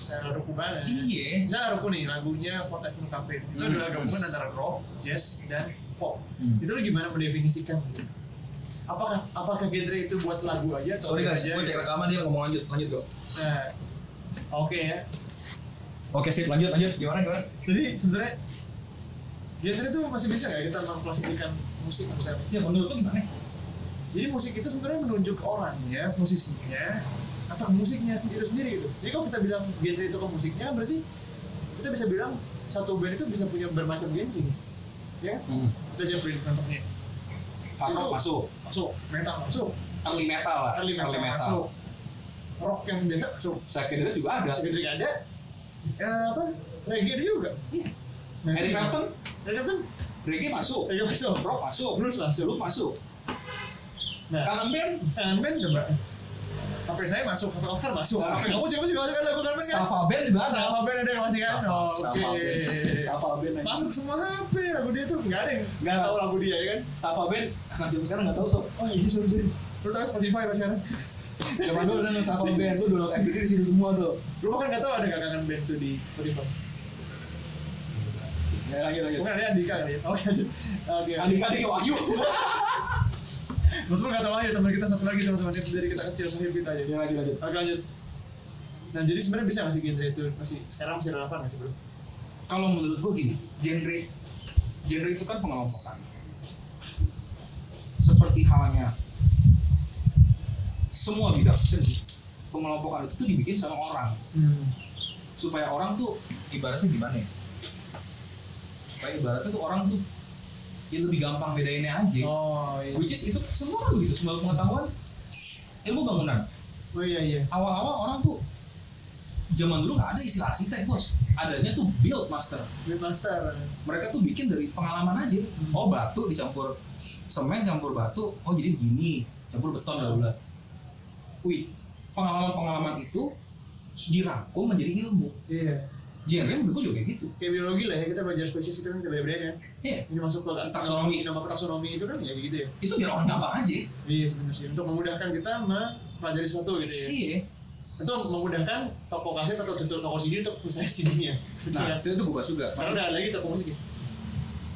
uh, Roku banget. iya Misalnya Roku nih, lagunya Fort Avenue Cafe. Itu Hmm. adalah gabungan antara rock, jazz, dan pop. Hmm. Itu gimana mendefinisikan? Apakah apakah genre itu buat lagu aja atau sorry guys gue cek rekaman dia ngomong lanjut lanjut bro Nah, oke ya. Oke sip. Lanjut lanjut. Gimana gimana? Jadi sebenarnya genre itu masih bisa nggak kita mengklasifikkan musik misalnya? ya menurut lu gimana? Jadi musik itu sebenarnya menunjuk orangnya, musisinya, atau musiknya sendiri sendiri gitu. Jadi kalau kita bilang genre itu ke musiknya, berarti kita bisa bilang satu band itu bisa punya bermacam genre. Ya, hmm. kita Zeppelin contohnya. hard rock Itu- masuk. Masuk, metal masuk, early metal lah. Early metal, masuk, rock yang biasa masuk, psychedelic juga ada. Psychedelic ada, eh, apa, reggae ada juga. Nah, Eric itu- Clapton Eric Clapton, reggae masuk reggae masuk, rock masuk blues masuk. blues masuk Nah, kangen band kangen band coba. HP saya masuk, HP Oscar masuk. Kamu juga masih masuk kan lagu kangen band kan? Staffa band juga ada Sama band ada yang masih kan? Oh, Oke. band Staffa band. Masuk semua HP lagu dia tuh nggak ada yang Nggak. tahu lagu dia ya kan? Staffa band anak zaman sekarang nggak tahu sob Oh iya sorry sorry. Lu tahu Spotify pas sekarang? Zaman dulu ada Staffa band lu download MP3 di situ semua tuh Lu kan nggak tahu ada kangen band tuh di Spotify? ya lanjut lanjut Bukan ada Andika kali ya? Oke lanjut. Oke. Andika Andika Wahyu Betul nggak tahu aja teman kita satu lagi teman-teman itu dari kita kecil sahib kita aja. ya lanjut lanjut Oke lanjut. Nah jadi sebenarnya bisa nggak sih genre itu masih sekarang masih relevan nggak sih bro? kalau menurut gua gini genre genre itu kan pengelompokan seperti halnya semua bidang seni pengelompokan itu tuh dibikin sama orang. Hmm. supaya orang tuh ibaratnya gimana ya? Supaya ibaratnya tuh orang tuh ya lebih gampang bedainnya aja. Oh iya. which is itu semua kan begitu semua pengetahuan ilmu bangunan. Oh iya iya. awal-awal orang tuh zaman dulu nggak ada istilah arsitek bos. Adanya tuh build master. Beat Master. mereka tuh bikin dari pengalaman aja. Oh batu dicampur semen campur batu. Oh jadi begini campur beton bla bla wih pengalaman-pengalaman itu dirangkum menjadi ilmu Iya. genre menurut gue juga kayak gitu Kayak biologi lah ya kita belajar spesies itu kan kita beda kan. Iya. Ini masuk ke Taksonomi. nama taksonomi itu kan ya gitu ya. itu biar orang gampang aja Iya sebenarnya untuk memudahkan kita mempelajari sesuatu gitu ya. iya Itu memudahkan toko kaset atau tutur toko CD untuk misalnya CD-nya. nah itu itu gue bahas juga Karena udah ada lagi toko musik ya.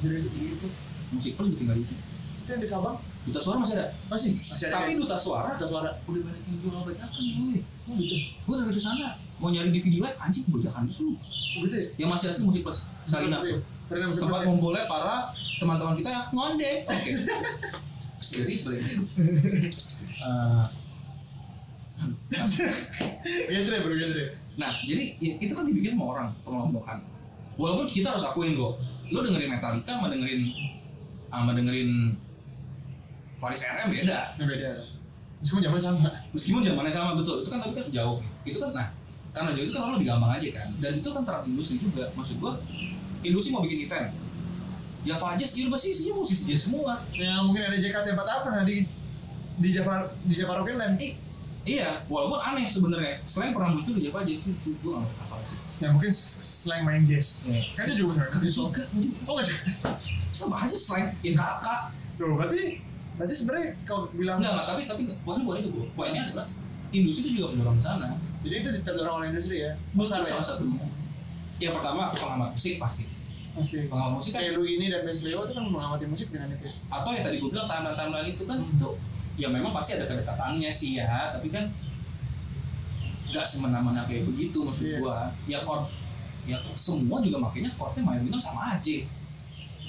Jadi itu musik plus tinggal itu itu yang di Sabang duta suara masih ada masih masih ada tapi guys. duta suara Ada suara. udah banyak yang jual bajakan gue Oh gitu. gue dari ke sana mau nyari DVD live anjing bajakan gini Oh gitu ya. yang masih asli musik plus Sarina Musik. Sarina musik tempat plus ya. ngumpulnya para teman-teman kita yang ngonde oke jadi balik Eh, Gitu deh bro deh. nah jadi itu kan dibikin sama orang pengelompokan walaupun kita harus akuin kok lo dengerin Metallica sama dengerin sama dengerin Faris RM beda beda. Meskipun zaman sama. meskipun zamannya sama betul itu kan tapi kan jauh itu kan nah karena jauh itu kan orang lebih gampang aja kan dan itu kan terhadap industri juga maksud gua industri mau bikin event ya Fajas ya pasti isinya musisi jazz semua Ya mungkin ada JKT48 nah di di Java di Java Rocket Land. I- iya walaupun aneh sebenarnya selain pernah muncul di Java Jazz itu gua nggak apa sih Ya mungkin s- slang main jazz. Iya. Kan itu juga sebenarnya. Itu-. Oh nggak juga. sama aja selain ya kakak Tuh berarti berarti sebenarnya kalau bilang enggak enggak tapi tapi poinnya bukan itu bro poinnya adalah industri itu juga mendorong ke sana jadi itu diterdorong oleh industri ya. Besar ya. salah satunya yang pertama pengamat musik pasti Pasti. pengamat musik kan Kayak lu ini dan Bes Leo itu kan mengamati musik dengan itu. atau yang tadi gue bilang timeline timeline itu kan itu ya memang pasti ada kedekatannya sih ya tapi kan nggak semena-mena kayak begitu maksud Iya. gua ya chord ya semua juga makanya chordnya mayor minor sama aja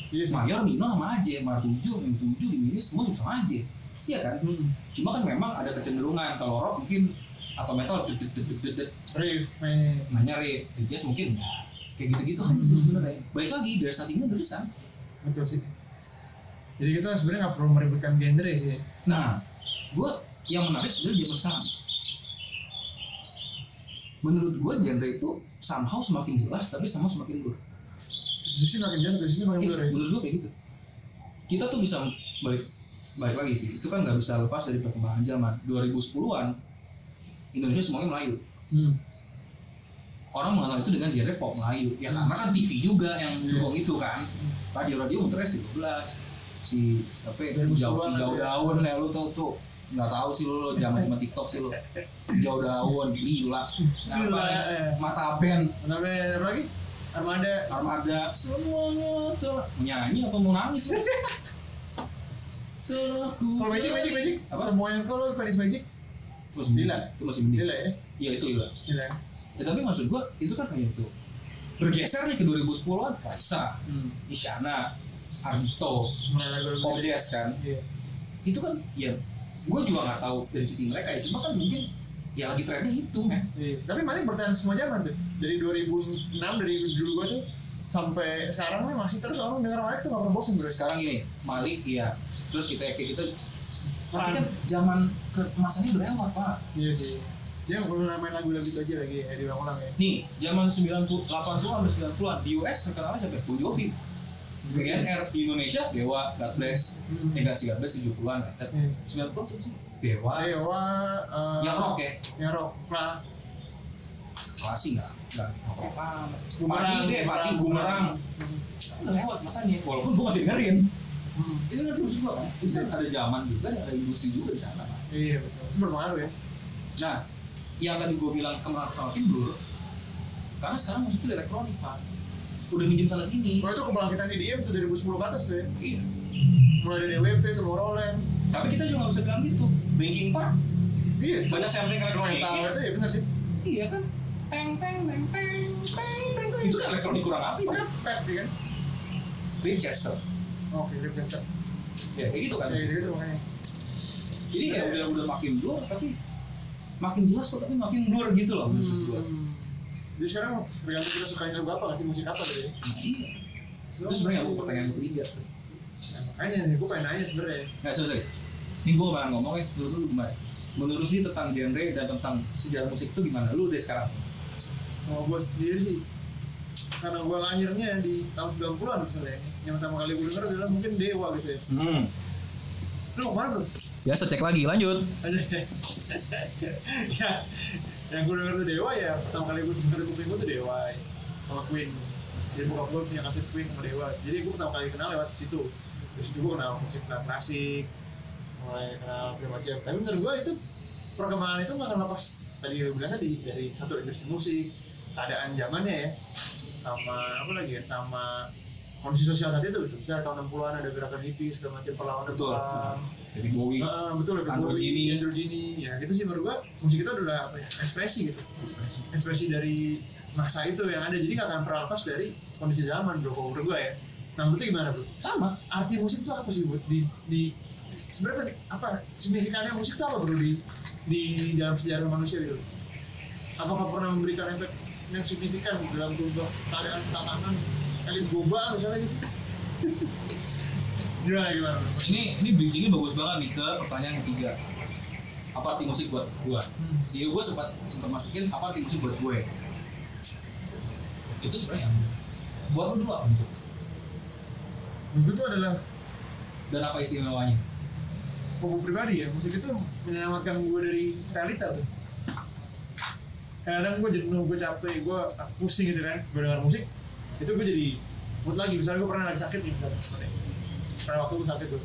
Iya sih. mayor minor sama aja mayor tujuh min tujuh minus semua sama aja iya kan Hmm. cuma kan memang ada kecenderungan kalau rock mungkin atau metal dut, dut, dut, dut, dut, Riff. eh. nanya riff jazz mungkin ya, kayak gitu-gitu aja sih sebenarnya baik lagi dari startingnya dari sana Betul sih. jadi kita sebenarnya nggak perlu meributkan genre sih Nah, gue yang menarik adalah zaman sekarang. Menurut gue genre itu somehow semakin jelas tapi somehow semakin blur. Sisi makin jelas sisi makin Eh, blur ya menurut gue kayak gitu. Kita tuh bisa balik balik lagi sih. Itu kan nggak bisa lepas dari perkembangan zaman. 2010-an Indonesia semuanya Melayu. hmm. Orang mengenal itu dengan genre pop Melayu. Ya karena kan TV juga yang Iya. dukung itu kan. Radio-radio muternya si 12 si apa ya, 2010-an jauh jauh daun ya lu tuh tuh nggak tahu sih lu, lu jangan cuma TikTok sih lu jauh daun lila Gila, apa eh. mata band namanya apa lagi Armada. Armada. Semuanya tuh nyanyi apa mau nangis? Kalau magic magic magic. Apa? Semuanya kalau Paris magic. Itu masih Lila. itu masih mending ya? Iya itu lila gila ya tapi maksud gua itu kan kayak itu bergeser nih ke 2010-an Raisa hmm. Isyana Ardito lagu Pop Jazz kan. Iya. Itu kan ya gue juga nggak tahu dari sisi mereka ya. Cuma kan mungkin ya lagi trennya itu men Iya, tapi Malik bertahan semua zaman tuh. Dari 2006 dari dulu gua tuh sampai sekarang nih masih terus orang denger Malik tuh gak pernah bosan bro. sekarang gini Malik iya terus kita kayak gitu tapi kan zaman ke masanya udah lewat pak Iya sih. Dia kalau main lagu-lagu itu aja lagi ya diulang-ulang ya. nih zaman 90 80-an dan 90-an di US terkenalnya siapa Bon Jovi BNR di Indonesia Dewa God Bless. Hmm. eh enggak sih God Bless 70-an eh, Hmm. 90 siapa sih Dewa? Dewa, eh, yang rock ya? yang rock, pra, klasik nggak? Nggak. Apa Padi deh Padi bumerang. Hmm. udah lewat masanya walaupun gue masih dengerin. Hmm. itu ngerti maksud gue kan? Itu kan ada zaman juga ada industri juga di sana kan Iya betul. Berpengaruh ya. nah yang tadi gue bilang kemarin sama blur karena sekarang musik itu elektronik pak udah minjem sana sini Kalau itu kebangkitan IDM tuh 2010 ke atas tuh ya. iya Mulai dari WP, Tomorrowland. tapi kita juga nggak bisa bilang gitu Banking Park Iya. banyak sampling elektronik Tahu itu ya bener sih. iya kan teng teng teng teng teng teng itu kan elektronik kurang api pak Makanya pet ya kan. Winchester Oke, Rip Chester. ya kayak gitu kan Kayak gitu makanya. jadi ya udah udah makin blur tapi makin jelas kok tapi makin blur gitu loh Hmm. Jadi sekarang tergantung kita suka lagu apa nggak sih musik apa gitu ya. nah iya. Itu sebenarnya aku pertanyaan ketiga. Tuh Nah, makanya nih gue pengen nanya sebenarnya. nggak selesai ini gue pengen ngomong ya dulu dulu gimana menurut sih tentang genre dan tentang sejarah musik itu gimana? Lu deh sekarang. Kalau gue sendiri sih karena gue lahirnya di tahun 90-an misalnya yang pertama kali gue denger adalah mungkin Dewa gitu ya. Hmm. lu ke mana bro? biasa cek lagi lanjut. Ya yang gue denger tuh Dewa ya pertama kali gue denger gue tuh Dewa sama Queen. Jadi bokap gue punya kaset Queen sama Dewa. Jadi gue pertama kali kenal lewat situ. Terus itu gue kenal musik klasik mulai kenal film macam tapi menurut gue itu perkembangan itu nggak akan lepas tadi lu bilang tadi dari satu industri musik keadaan zamannya ya. Sama apa lagi ya? Sama kondisi sosial saat itu gitu. Misalnya tahun 60-an ada gerakan hippie segala macam perlawanan Betul. perang. Jadi Bowie. Heeh, betul Androgyny. Bowie, androgyny ya gitu sih menurut gua musik itu adalah apa ya ekspresi gitu. Ekspresi. Dari masa itu yang ada. Jadi nggak akan pernah lepas dari kondisi zaman bro kalau menurut gua ya. Nah menurut lu gimana bro? Sama. Arti musik itu apa sih buat di di sebenarnya apa signifikannya musik itu apa bro di di dalam sejarah manusia gitu? Apakah pernah memberikan efek yang signifikan dalam berubah keadaan tatanan elit misalnya gitu. Gimana gimana? Ini ini bridgingnya bagus banget nih ke pertanyaan ketiga. Apa arti musik buat gua? Si gue sempat sempat masukin apa arti musik buat gue? Itu sebenarnya buat lu apa musik Menurut itu adalah dan apa istimewanya? Hobi pribadi ya musik itu menyelamatkan gue dari realita tuh. Kadang gue jenuh gue capek gue pusing gitu kan. Gue dengar musik itu gue jadi mood lagi misalnya gue pernah lagi sakit misalnya. pernah waktu gue sakit tuh.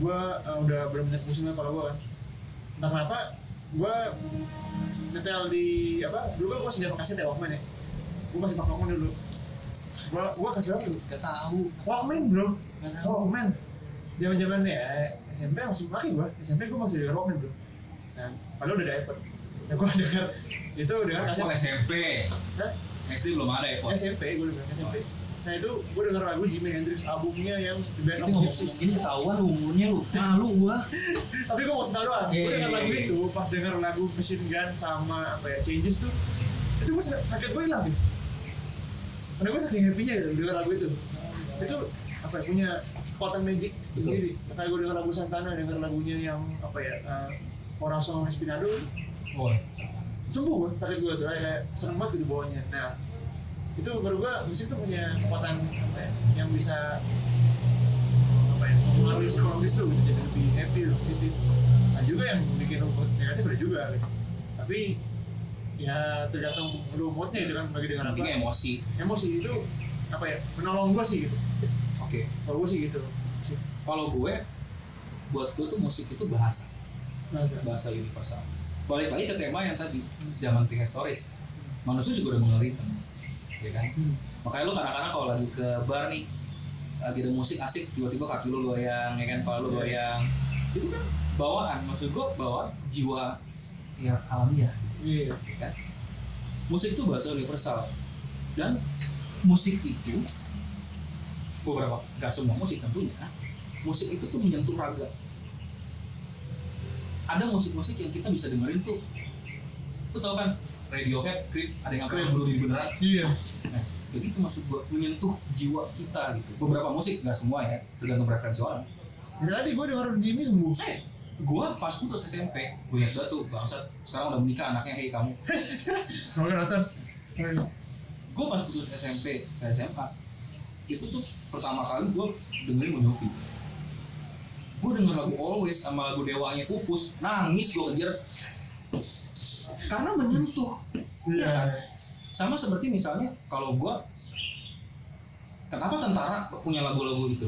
Gue uh, udah benar-benar pusing kalau gue kan. Entah kenapa gue nyetel di apa dulu kan gue senjata kaset ya Walkman ya. Gue masih pakai Walkman dulu. Gue gue kasih berapa dulu? Gak tahu. Walkman bro gak tahu. Walkman? Zaman zaman ya SMP masih pakai gua. SMP gua masih denger Walkman bro nah padahal udah ada iPod ya gua denger itu denger kaset SMP Hah? SD belum ada ya Pon? SMP gua denger SMP nah itu gua denger lagu Jimi Hendrix albumnya yang The Band of Gypsies ini ketahuan umurnya lu. Malu gua. Tapi gua mau tahu doang gua Eh. denger lagu itu pas denger lagu Machine Gun sama apa ya Changes tuh itu sak- sakit gua hilang. Gitu karena gua saking happy-nya gitu denger lagu itu. Itu apa ya punya kekuatan magic sendiri. Kayak gue denger lagu Santana denger lagunya yang apa ya uh, Corazon Espinado. Oh sembuh gue sakit gue tuh kayak seneng banget gitu bawahnya. Nah itu baru gue musik tuh punya kekuatan apa ya, yang bisa apa ya mempengaruhi psikologis lu gitu jadi lebih happy lu positif. Nah juga yang bikin lu negatif ada juga gitu. Tapi ya tergantung lu moodnya itu kan bagi dengan apa. pentingnya emosi. Emosi itu apa ya menolong gue sih gitu. Oke. Kalau gue sih gitu kalau gue buat gue tuh musik itu bahasa. Bahasa. Bahasa universal balik lagi ke tema yang tadi zaman prehistoris. Manusia juga udah mengenal ritme ya kan? Hmm. makanya lu kadang-kadang kalau lagi ke bar nih lagi ada musik asik tiba-tiba kaki lu goyang ya kan? Kepala lu goyang. Itu kan bawaan maksud gue bawa jiwa yang alamiah iya. ya kan? Musik itu bahasa universal. Dan musik itu beberapa nggak semua musik tentunya musik itu tuh menyentuh raga ada musik-musik yang kita bisa dengerin tuh lu tau kan Radiohead, Creep, ada yang kayak bunuh diri beneran iya Nah, begitu maksud gua menyentuh jiwa kita gitu. Beberapa musik nggak semua ya, tergantung preferensi orang. Tadi gue denger Jimmy sembuh Eh, gua pas putus SMP, gue ingat banget tuh bangsat. Sekarang udah menikah anaknya, hei kamu. semoga nonton Gue pas putus SMP ke SMA, itu tuh pertama kali gue dengerin Bon Jovi. Gue denger lagu Always sama lagu Dewanya Pupus, nangis gue kejar. Karena menyentuh. iya. Sama seperti misalnya kalau gua kenapa tentara punya lagu-lagu itu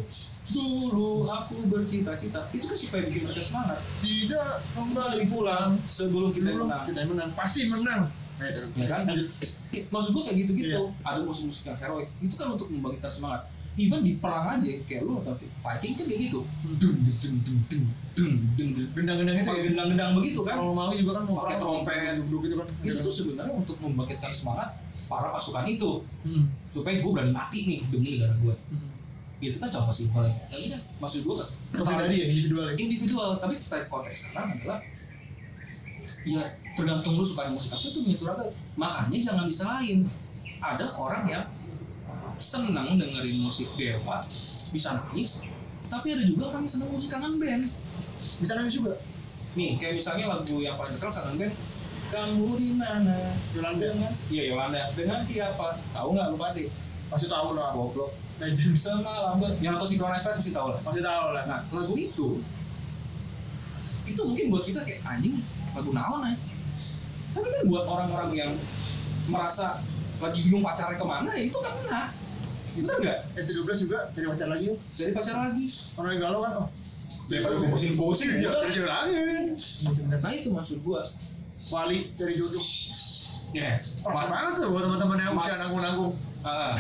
dulu aku bercita-cita. Itu kan supaya bikin mereka semangat. Tidak kembali pulang sebelum kita menang. kita menang. Pasti menang. Ya kan? I- maksud gua kayak gitu-gitu. Iya. ada musik-musik yang heroik. Itu kan untuk membangkitkan semangat even di perang aja kayak lu atau fighting kan kayak gitu. Dung dung dung dung dung dung gendang-gendangnya kayak gendang-gendang begitu kan. Kalau mau juga kan pakai trompet gitu kan. itu tuh sebenarnya untuk membangkitkan semangat para pasukan itu. Hmm. supaya gue berani mati nih demi negara gue hmm. itu kan contoh simpel tapi kan maksud gue kan pribadi ya individual ya? individual. Tapi konteks sekarang adalah ya tergantung lu suka musik apa tuh miniatur apa makanya jangan disalahin. Ada orang yang senang dengerin musik dewa bisa nangis tapi ada juga orang yang senang musik kangen band. Bisa nangis juga? Nih kayak misalnya lagu yang paling terkenal kangen band kamu di mana? Yolanda. Dengan iya Yolanda. Dengan siapa? Tahu nggak lu pade pasti tahu lah goblok. Legend. Semalam ber yang nonton Synchronize Five pasti tahu lah. Pasti tahu lah. Nah, lagu itu itu mungkin buat kita kayak anjing lagu naon ya. Tapi kan buat orang-orang yang merasa lagi bingung pacarnya ke mana, ya itu kan kena. Bener nggak? S12 juga cari pacar lagi yuk. Jadi pacar lagi. orang yang galau kan oh. Daripada gue pusing-pusing, ya. Cari cewek lagi. Nah itu maksud gua. wali cari jodoh. Ya, Pas banget tuh buat teman-teman yang Mas. usia nanggung-nanggung. Ah,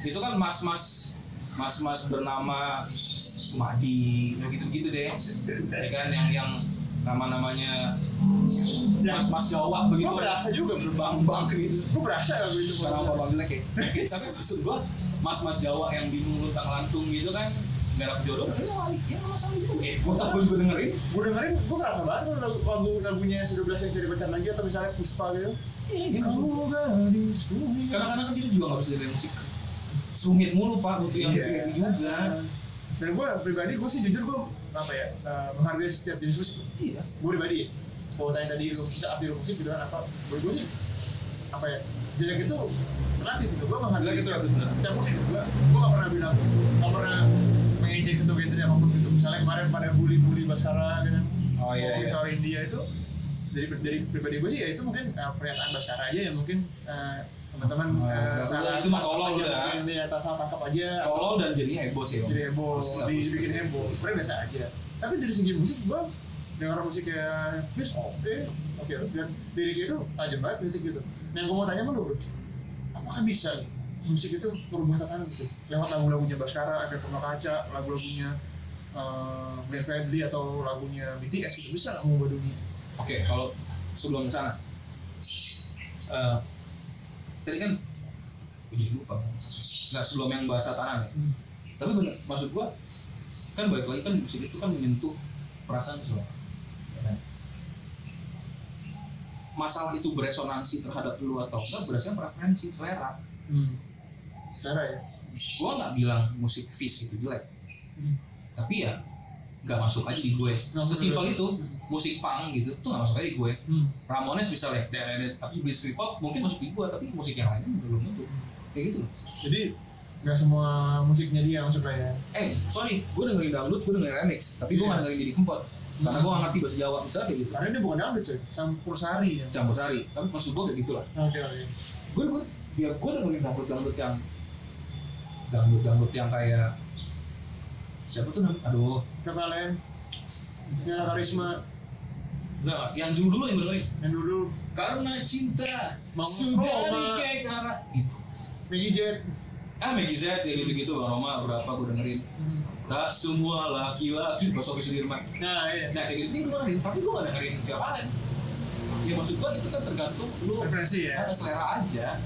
itu kan mas-mas mas-mas bernama Sumadi begitu-begitu deh. Ya kan yang yang nama-namanya mas-mas Jawa begitu. Gua berasa juga bro. Bang-bang gitu. Gue berasa lagu itu sekarang apa bang jelek ya. Tapi maksud gua mas-mas Jawa yang bingung luntang lantung gitu kan nggak dapet jodoh. Ya wali ya nggak masalah juga. Eh gua juga dengerin. Gue dengerin gue ngerasa banget kalau lagu, lagu lagunya S12 yang cari pacar lagi atau misalnya Puspa gitu. Iya gitu kadang-kadang kan kita juga nggak bisa dengerin musik sumit mulu pak butuh yang Iya. happy juga. Dan gue pribadi gue sih jujur gue apa ya eh, menghargai setiap jenis musik. Iya. Gue pribadi ya kalau tanya tadi lu kita arti musik gitu kan apa? Menurut gue sih apa ya jelek itu relatif gitu gue itu setiap, relatif, benar. setiap musik gue gue gak pernah bilang gak pernah mengejek itu genre apa pun gitu. Misalnya kemarin pada bully-bully Baskara gitu kan. Oh, iya, iya. soal India itu dari dari pribadi gue sih ya itu mungkin eh, pernyataan Baskara aja yang mungkin eh, teman-teman Oh, nggak salah perlu, itu mah tolol aja, udah. dia atas salah tangkap aja. Tolol dan jadi heboh sih jadi heboh nggak dibikin heboh. Sebenarnya biasa aja. Tapi dari segi musik gua dengar musik kayak Fish oke oke. Dan liriknya itu tajam banget kritik gitu. Nah yang gua mau tanya sama lu bro apakah bisa musik itu merubah tatanan gitu lewat lagu-lagunya Baskara ada Pema Kaca lagu-lagunya uh, Glenn Fredly atau lagunya BTS itu bisa nggak mengubah dunia Oke, kalau sebelum ke sana, eh, tadi kan jadi lupa. Nggak sebelum yang bahasa tanah ya. Hmm. Tapi bener, maksud gua kan balik lagi kan musik itu kan menyentuh perasaan seseorang. ya kan? Masalah itu beresonansi terhadap lu atau enggak berdasarkan preferensi selera. hmm. Cara ya Gua nggak bilang musik fish itu jelek. Hmm. tapi ya nggak masuk aja di gue sesimpel itu musik punk gitu tuh nggak masuk aja di gue Hmm. Ramones misalnya deret tapi Bliss Pop mungkin masuk di gue tapi musik yang lain belum tentu kayak gitu loh. Jadi nggak semua musiknya dia masuk lah ya. eh sorry gue dengerin dangdut gue dengerin remix tapi gue Iya. nggak dengerin jadi kempot karena gue nggak ngerti bahasa Jawa. Misalnya kayak gitu. Karena dia bukan dangdut coy, campur sari ya. campur sari. Tapi maksud gue kayak gitulah. Oke oke. gue gue ya gue dengerin dangdut dangdut yang dangdut dangdut yang kayak siapa tuh nam aduh. Kevalen, Nyala Karisma, enggak yang dulu dulu yang dengerin. Yang dulu karena cinta Mang sudah Roma. dikek arah itu. Maggie Jet. ah Maggie Z kayak gitu gitu bang Roma berapa gue dengerin tak semua laki-laki pas Sofi Sudirman Nah iya. nah kayak gitu gue dengerin tapi gue gak dengerin Via Valen ya maksud gue itu kan tergantung lu Referensi ya. ada selera aja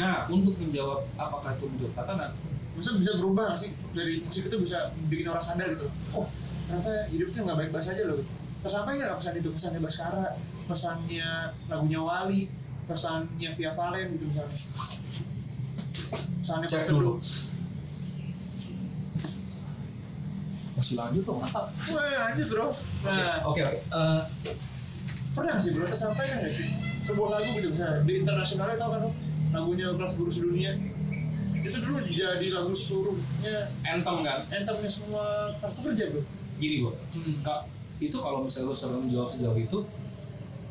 nah untuk menjawab apakah itu menjawab tatanan Maksudnya bisa berubah nggak sih dari musik itu bisa bikin orang sadar gitu. Oh ternyata hidup itu nggak baik-baik saja loh. Gitu. Tersampai nggak pesan itu pesannya Baskara, pesannya lagunya Wali, pesannya Via Valen gitu misalnya. Pesannya Cek dulu. Masih lanjut dong mantap Wah lanjut bro. Nah. Oke oke Eh, pernah nggak sih bro tersampaikan nggak sih? Sebuah lagu gitu misalnya di internasionalnya tau kan lo lagunya kelas guru sedunia. Itu dulu jadi lagu seluruhnya. Anthem kan? Anthemnya semua kelas pekerja bro. Gini gue Kak, itu kalau misalnya lu sering menjawab sejauh itu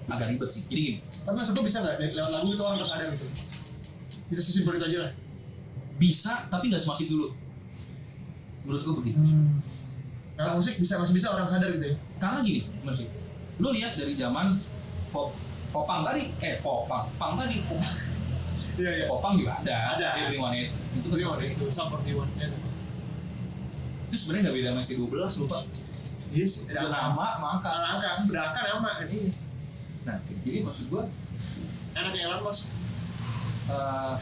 agak ribet sih. Jadi gini. Tapi maksud lo bisa nggak? Lewat lagu itu orang harus sadar gitu. Bisa sesimpel itu aja lah. Bisa tapi nggak semasif dulu. Menurut gue begitu kalau musik bisa masih bisa orang sadar gitu ya. Karena gini musik lu lihat dari zaman pop popang tadi eh popang pang tadi. Pop, iya. Popang juga ada. Ada. ya Blink One Eight. itu kan itu seperti one ya itu sebenarnya nggak beda masih 12 lupa. Yes. Udah nama maka angka berangkat nama ini. Nah jadi maksud gue anaknya Elon Musk eh,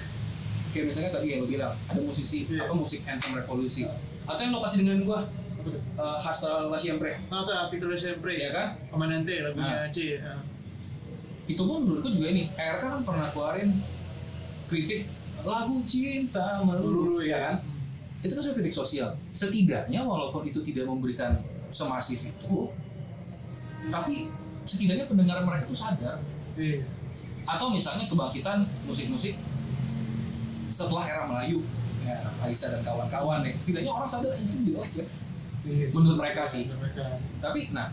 kayak misalnya tadi yang lu bilang ada musisi Iya. apa musik anthem revolusi. Atau yang lo kasih apa tuh uh, Hasta la siempre. Masa Victoria Sempre ya kan? Komandan T lagunya Nah. C ya. itu pun menurutku juga ini RK kan pernah keluarin kritik lagu cinta melulu ya kan? Itu kan kritik sosial. Setidaknya walaupun itu tidak memberikan semasif itu tapi setidaknya pendengar mereka tuh sadar. Iya. Atau misalnya kebangkitan musik-musik setelah era Melayu ya, Aisyah dan kawan-kawan ya. Setidaknya orang sadar itu jelek ya Iya, Menurut mereka sih. Mereka. tapi nah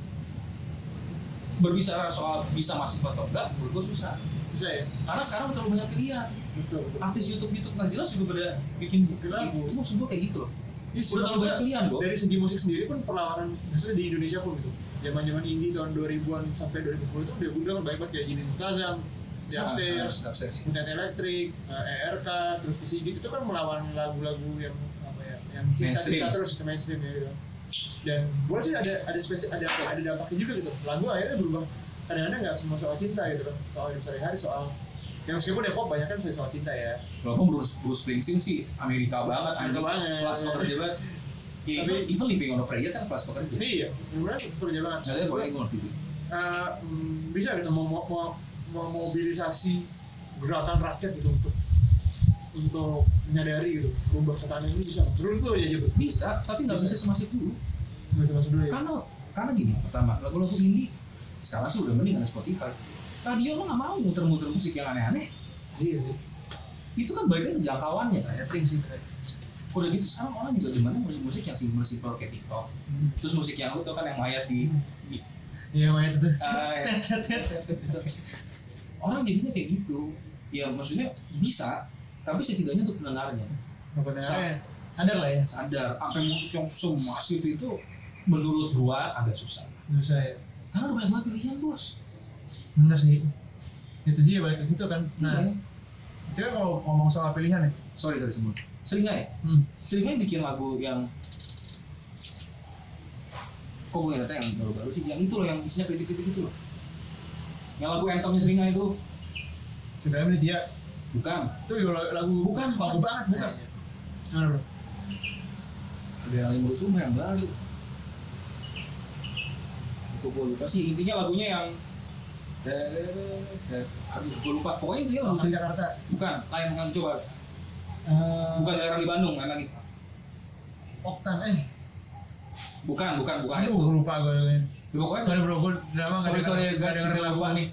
berbicara soal bisa masif atau enggak menurut gue susah bisa ya karena sekarang terlalu banyak pilihan betul betul artis YouTube YouTube nggak jelas juga pada bikin lagu. itu maksud gue kayak gitu loh Iya, udah terlalu banyak pilihan kok dari segi musik sendiri pun perlawanan maksudnya di Indonesia pun gitu zaman zaman indie tahun 2000-an sampai 2010 itu udah bunda banyak banget kayak Jinin Mutazam The Upstairs Nah, upstairs. Internet Electric eh, ERK terus Sigit itu kan melawan lagu-lagu yang apa ya yang cinta Mainstream. cinta terus ke mainstream ya gitu dan gue sih ada ada spesial ada ada dampaknya juga gitu. Lagu akhirnya berubah. Kadang-kadang nggak semua soal cinta gitu kan soal hidup sehari-hari soal yang meskipun depok banyak kan soal cinta ya. Walaupun Bruce, Bruce Springsteen sih Amerika banget Amerika banget. kelas pekerja banget. Ya, Tapi- even, even Living on a Prayer kan kelas pekerja. Iya benar kerja banget nggak ada boleh ngerti sih. Mm, bisa gitu mau mau mau memobilisasi gerakan rakyat gitu untuk untuk menyadari gitu berubah tatanan ini bisa. Menurut aja gitu bisa tapi nggak bisa semasif dulu bisa masuk dulu ya? Karena karena gini pertama lagu-lagu indie sekarang sih udah mending ada Spotify. Radio lo nggak mau muter-muter musik yang aneh-aneh. Iya sih. Itu kan baiknya ke jangkauannya kan rating sih udah gitu sekarang orang juga gimana musik-musik yang simpel-simpel kayak TikTok. Terus musik yang lu tau kan yang mayat di, di iya makanya itu. Ah, ya. orang jadinya kayak gitu. Ya maksudnya bisa tapi setidaknya untuk pendengarnya. Sa- sadar lah ya. Sadar sampai musik yang semasif itu menurut gua agak susah. Bisa ya karena udah banyak banget pilihan bos. Bener sih. Itu dia balik ke situ kan. Nah Iya. itu kan kalau ngomong soal pilihan ya. Sorry sorry sebelum Seringai. Hmm. Seringai bikin lagu yang kok gue yang baru-baru sih? Yang itu loh yang isinya kritik-kritik itu loh. Yang lagu anthemnya Seringai itu. Sudah menit ya bukan. Itu juga lagu Bukan, bukan. banget bukan? Gimana, bro? Ada yang Limbo Suma yang baru itu gue lupa sih intinya lagunya yang aduh gue lupa. Pokoknya intinya lagu Seringai Jakarta. Bukan lain yang coba. Eh, bukan daerah di Bandung lain lagi. Oktan eh. Bukan bukan bukan. Aduh, itu lupa gue. Ya, pokoknya Sorry bro, gue lama sorry sorry guys kita lagu lupa nih.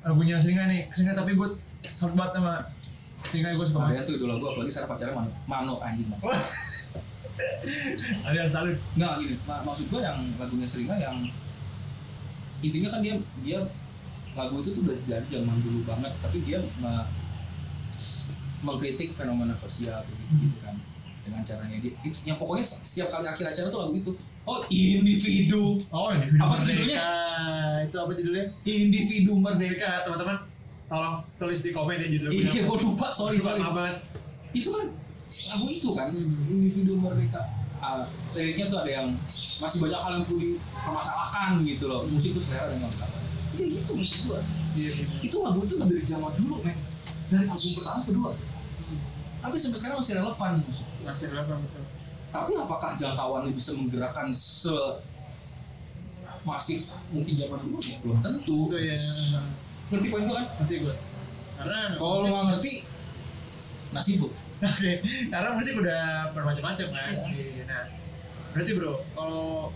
Lagunya seringan nih, seringan tapi gue seret banget sama seringan gue suka ada tuh idola gue apalagi sekarang pacarnya mano, mano anjing. Ada yang salut. nggak gini. Mak- maksud gue yang lagunya Seringa yang intinya kan dia dia lagu itu tuh udah dari zaman dulu banget tapi dia me- mengkritik fenomena sosial gitu, gitu kan dengan caranya dia itu yang pokoknya setiap kali akhir acara tuh lagu itu oh individu Oh, ini video Apa merdeka. Itu apa judulnya? individu merdeka teman-teman. Tolong tulis di komen ya judul iya gue lupa sorry sorry Maaf banget. itu kan lagu itu kan individu merdeka Ah, liriknya tuh ada yang masih banyak hal yang perlu dipermasalahkan gitu loh. Musik itu selera dan nggak kayak gitu maksud gua. Iya, iya. itu lagu itu dari zaman dulu men. Dari album pertama kedua. Tapi sampai sekarang masih relevan. Masih relevan betul. tapi apakah jangkauannya bisa menggerakkan se masif mungkin zaman dulu? Ya belum tentu. Itu ya. ngerti poin gua kan? Nanti gue. Karena kalau nggak ngerti nasib lu Oke, karena musik udah bermacam-macam kan. Iya. Nah, berarti bro, kalau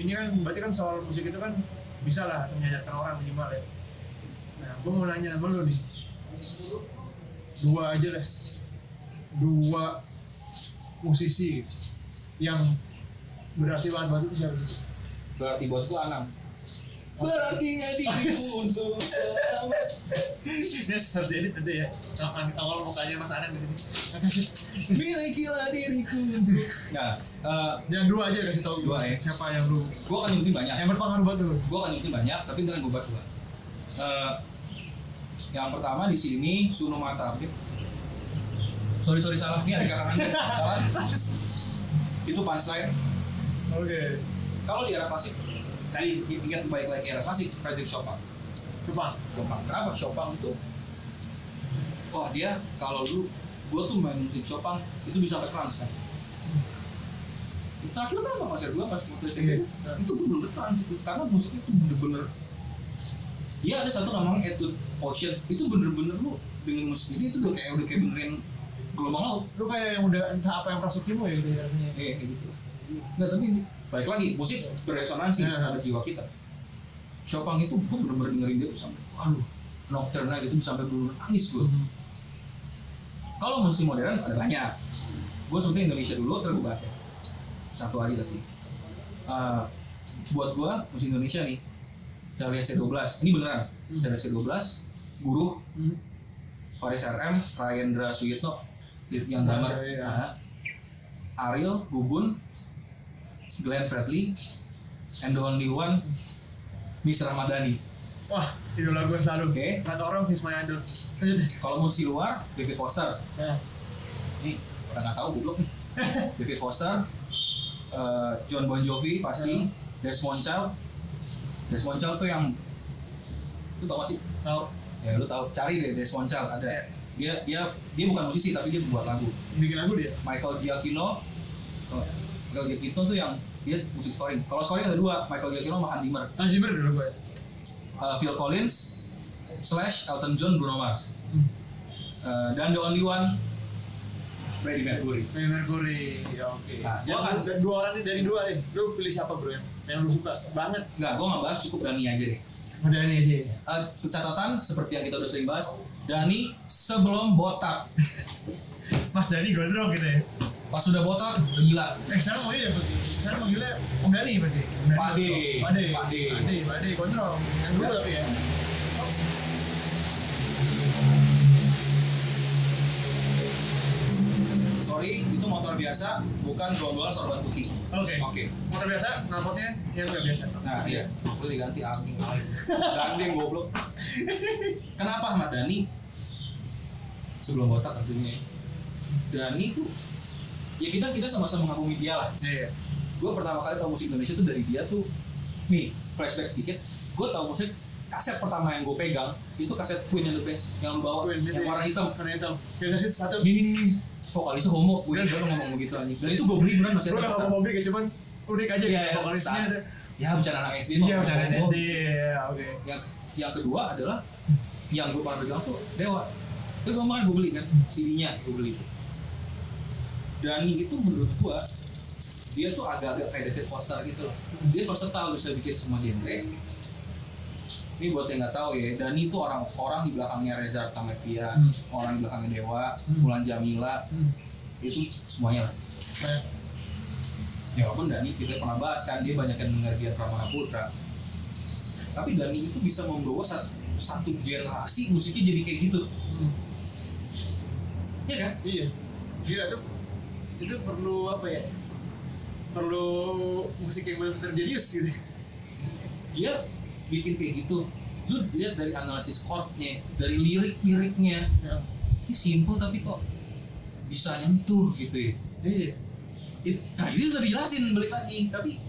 ini kan berarti kan soal musik itu kan bisa lah menyadarkan orang minimal ya. Nah, gue mau nanya sama lu nih, dua aja deh, dua musisi yang berarti banget buat itu siapa? berarti buat gua anam berarti diriku untuk selamat Ini harus diedit nanti ya. Kalau kalau mukanya Mas Anan di sini. milikilah diriku untuk nah eh, Yang dua aja kasih tahu Dua, ya. Siapa yang lu gua akan nyebutin banyak yang berpengaruh buat lu? gue akan nyebutin banyak tapi ntar gue bahas dua Eh, yang pertama di sini Suno Mata sorry sorry salah nih ada kakak anda salah itu punchline Oke. kalau di era klasik tadi ingat baik lagi era klasik Frederick Chopin. Coba. Chopin. Kenapa Chopin itu wah dia kalau dulu gue tuh main musik Chopin itu bisa sampai trans kan? Terakhir berapa mas? Gue pas putus Iya. itu? Itu bener-bener trans itu karena musiknya tuh bener-bener dia ada satu namanya Etude Ocean. Itu bener-bener lu dengan musik ini itu udah kayak udah kayak benerin gelombang laut. Lu kayak yang udah entah apa yang merasukimu ya gitu ya rasanya. kayak gitu. Nggak tapi ini balik lagi musik beresonansi Iya. terhadap jiwa kita. Chopin itu gue bener-bener dengerin dia tuh sampai aduh nocturne gitu sampai bener nangis gue kalau musik modern ada banyak. Gue sebutin Indonesia dulu terus gue bahas ya. Satu hari tapi. Eh, buat gue musik Indonesia nih Charlie AC12 ini beneran. Charlie AC12 Guru Hmm. Faris RM Rayendra Suyitno yang drummer. Iya. Nah, Ariel Bubun Glenn Fredly and the only one Miss Ramadhani. Wah, idola gue selalu. Oke. Kata orang Fish My Idol. Kalau musik luar David Foster. Nah, ini orang nggak tahu goblok nih. David Foster eh, John Bon Jovi pasti. Desmond Child. Desmond Child tuh yang lu tau gak sih? Tahu ya lu tahu cari deh Desmond Child ada. Dia dia dia bukan musisi tapi dia buat lagu. Bikin lagu dia. Michael Giacchino. Oh, Michael Giacchino tuh yang dia musik scoring kalau scoring ada dua Michael Giacchino sama Hans Zimmer Ah, Zimmer dulu gue. Uh, Phil Collins slash Elton John Bruno Mars Hmm. Uh, dan the only one Freddie Mercury Freddie Mercury. Ya, oke. Nah, Yang gua kan- du- dua orang nih dari dua nih. Lu pilih siapa bro yang yang lu suka banget? nggak gue nggak bahas cukup Dani aja deh Udah nih aja. ya. Uh, catatan seperti yang kita udah sering bahas Dani sebelum botak Mas Dani gondrong gitu ya. pas sudah botak udah gila Eh, sekarang mau dia berarti. Sekarang Om Dani berarti. Om Dani gondrong. Pade. Pade. Pade, Pade, gondrong. Yang dulu tapi ya. sorry itu motor biasa bukan gerombolan sorban putih Oke. oke Motor biasa, knalpotnya yang nggak biasa. Nah iya, itu diganti angin Gandeng goblok. Kenapa Ahmad Dhani sebelum botak tentunya? Dhani tuh ya kita kita sama-sama mengagumi dia lah. Iya. Gue pertama kali tahu musik Indonesia tuh dari dia tuh nih flashback sedikit. Gue tahu musik kaset pertama yang gue pegang itu kaset Queen and the Best yang bawa Queen, yang itu warna hitam. Warna hitam. Kita sih satu. Ini nih, nih vokalisnya homo, gue udah ngomong begitu anjing. Dan itu gue beli beneran masih Gue ada. ngomong hobi kayak cuman unik aja. Iya, gitu. Vokalisnya ada. Ya bercanda anak SD Iya, ada homo. nanti. Iya, oke. yang yang kedua adalah yang gue pernah pegang tuh Dewa itu gue makan gue beli kan CD-nya gue beli Dani itu menurut gue dia tuh agak-agak kayak David Foster gitu loh dia versatile bisa bikin semua genre ini buat yang nggak tahu ya Dani itu orang orang di belakangnya Reza Artamevia Hmm. orang di belakangnya Dewa Hmm. Mulan Jamila Hmm. itu semuanya ya walaupun Dani kita pernah bahas kan dia banyak yang dengar dia Pramana Putra tapi Dani itu bisa membawa satu, satu generasi musiknya jadi kayak gitu Hmm. ya kan Iya. Gila tuh. Itu perlu apa ya? Perlu musik yang benar-benar jenius gitu. dia bikin kayak gitu lu lihat dari analisis chordnya dari lirik-liriknya Ya. ini simple tapi kok bisa nyentuh gitu ya Iya. Nah ini bisa dijelasin balik lagi tapi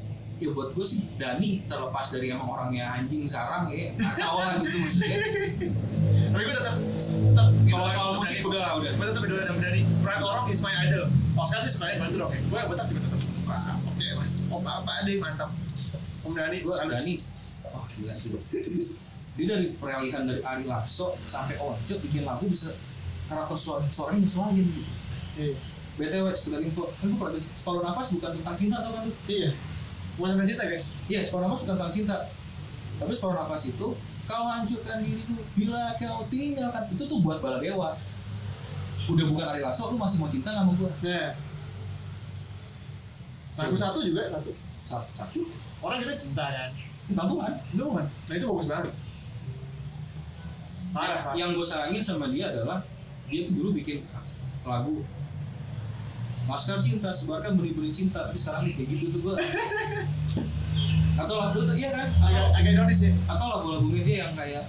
ya buat gue sih Dani terlepas dari emang orangnya anjing sarang ya tahu lah gitu maksudnya Tapi gue tetap tetap Kalau soal musik udah lah, udah. Gue tetap idola dan Dani. Frank Orang is my idol. Oscar sih sebenarnya bantu dong ya. Gue tetap tetap suka. Oke mas. Om apa deh mantap. Om Dani gue gue Dani oh gila sih dia dari peralihan dari Ari Lasso sampai Onco bikin lagu bisa karakter suara suaranya nyesuaiin gitu Iya. BTW sekedar info kan gue pernah separuh nafas bukan tentang cinta tau kan Iya. Bukan tentang cinta guys. Iya, separuh nafas bukan tentang cinta. Tapi separuh nafas itu kau hancurkan diriku bila kau tinggalkan itu tuh buat bala dewa. Udah bukan Ari Lasso, lu masih mau cinta sama gua? Nah. Lagu satu juga satu. Satu, satu. Orang kita cinta kan. Gantungan. Itu kan. Nah itu bagus banget. Parah, parah. Yang gue sayangin sama dia adalah dia tuh dulu bikin lagu Maskar cinta, sebarkan benih-benih cinta Tapi sekarang nih kayak gitu tuh gue Atau lagu tuh, iya kan? agak Atau, agak ironis ya. atau lagu-lagunya dia yang kayak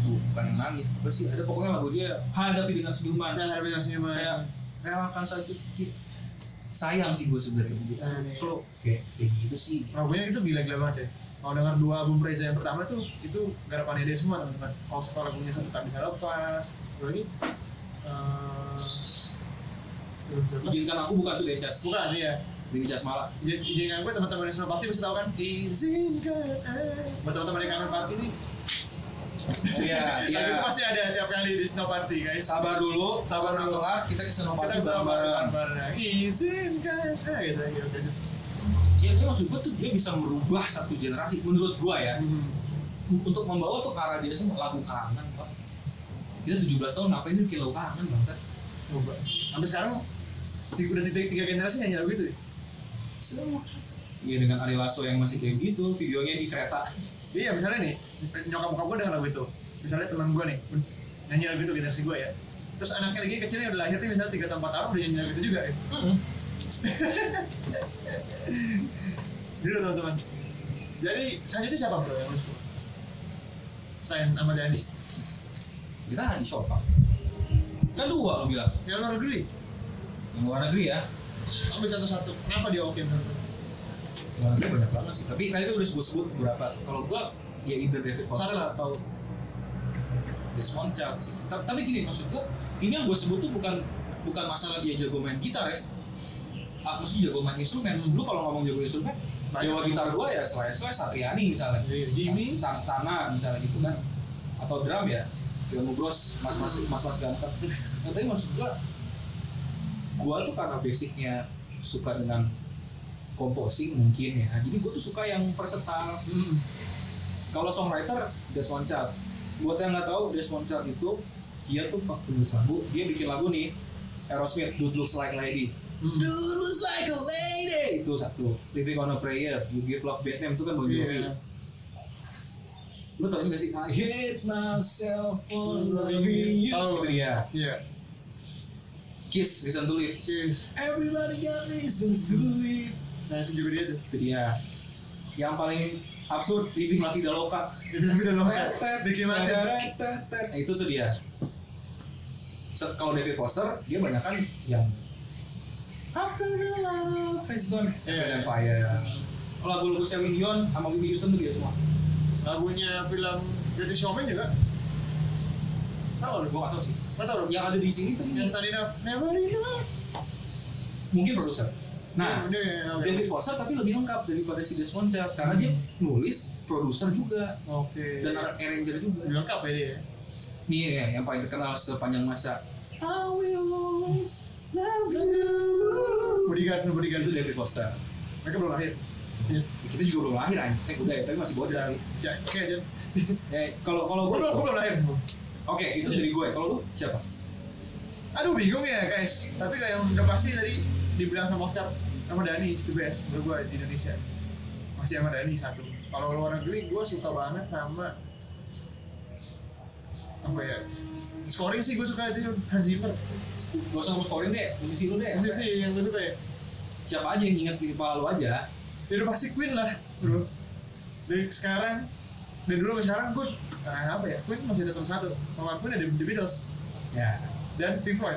bukan nangis apa sih ada pokoknya lagu dia hadapi dengan senyuman Nah, harus dengan senyuman. kayak relakan saja sedikit sayang sih gue sebenarnya Ah, iya. so kayak kayak gitu sih Lagunya itu gila-gila banget ya. Kalau dengar dua album Reza yang pertama tuh itu garapannya dia semua teman-teman. Kalau sekolah lagunya satu tak bisa lepas, lagi eh bisa lepas. izinkan aku bukan tuh Decas bukan iya. di Decas malah Izinkan gue teman-teman yang Snow Party mesti tahu kan? Izinkan eh. Buat teman-teman yang kangen party nih, oh iya lagu itu iya pasti ada tiap kali di Snow Party guys. sabar dulu Sabar dulu. kelar kita ke sana Kita bareng-bareng bareng-bareng. Izinkan eh gitu gitu. gitu. ya dia maksud gue tuh dia bisa merubah satu generasi menurut gue ya Hmm. untuk membawa tuh ke arah dia semua lagu kangen pak kita 17 tahun ngapain nih bikin lagu kangen bangsa Coba. Sampai sekarang tiga, udah tiga, tiga generasi nyanyi lagu itu ya? semua. Iya dengan Ari Lasso yang masih kayak gitu videonya di kereta. Iya misalnya nih nyokap bokap gue denger lagu itu misalnya teman gue nih nyanyi lagu itu generasi gue ya. Terus anaknya lagi kecilnya udah lahir nih misalnya tiga atau empat tahun udah nyanyi lagu itu juga ya. Gitu teman-teman. Jadi selanjutnya siapa bro yang lu? Suka selain sama Dani kita di Shopee kan dua lo bilang. Yang luar negeri? Yang luar negeri ya? Ambil contoh satu. Kenapa dia oke? Luar negeri banyak banget sih. Tapi tadi itu udah sebut-sebut beberapa. Kalau gua ya either David Foster atau Desmond Child sih. Ta- tapi gini maksud gua ini yang gua sebut tuh bukan bukan masalah dia jago main gitar ya. Ah, maksudnya jago main instrumen. Lu kalau ngomong jago instrumen jago gitar gua ya selain selain Satriani misalnya. Iya, Jimmy. Santana misalnya gitu kan. Atau drum ya Ilmu Bros mas mas mas mas ganteng. Nah, tapi maksud gua gua tuh karena basicnya suka dengan composing mungkin ya. Jadi gua tuh suka yang versatile. Hmm. kalau songwriter Desmond Child buat yang nggak tahu Desmond Child itu dia tuh penulis lagu dia bikin lagu nih Aerosmith Dude Looks Like a Lady. Hmm. Dude looks like a lady! Itu satu. Living on a Prayer You Give Love Bad Name itu kan Bon Jovi. Iya. Lu tau gak sih I hate myself for loving you Tahu. itu dia Iya. Kiss Reason to Live Yes. Everybody got reasons to live Nah itu juga dia tuh. itu dia yang paling absurd Living La Vida Loca bilang udah loh. Ricky Martin. Nah, itu tuh dia Se- kalau David Foster dia banyak kan yang After the love is gone Iya, iya. and fire lagu-lagu Celine Dion sama Whitney Houston tuh dia semua Lagunya film British Showman juga. Tahu lu? gue gak tau sih Gak tau lu? yang ada di sini tuh Yang tadi enough, never enough. mungkin produser nah Ini, oke. David Foster tapi lebih lengkap daripada si Desmond Child karena dia nulis produser juga Oke. dan arranger juga Lebih lengkap ya dia. nih ya, yang paling terkenal sepanjang masa I will always Love you. Bodyguard, bodyguard. Itu David Foster. Mereka belum lahir. Iya. Kita juga belum lahir anjing. Eh udah ya, tapi masih bocah sih. Ya, oke aja. Eh kalau kalau Gue belum, belum lahir. Oke, itu dari gue. Kalau lu siapa? Aduh bingung ya guys. Tapi kayak yang udah pasti tadi dibilang sama Oscar sama Dani the best menurut gue di Indonesia. Masih sama Dani satu. Kalau luar negeri gue suka banget sama apa ya scoring sih gue suka itu Hans Zimmer Gak usah ngomong scoring deh, musisi lu deh. musisi yang gue suka ya Siapa aja yang inget di kepala lu aja. Ya udah pasti Queen lah bro. Dari sekarang dari dulu sampai sekarang gue nah, apa ya Queen masih tetap satu. Sama Queen ada The Beatles. Ya. dan Pink Floyd.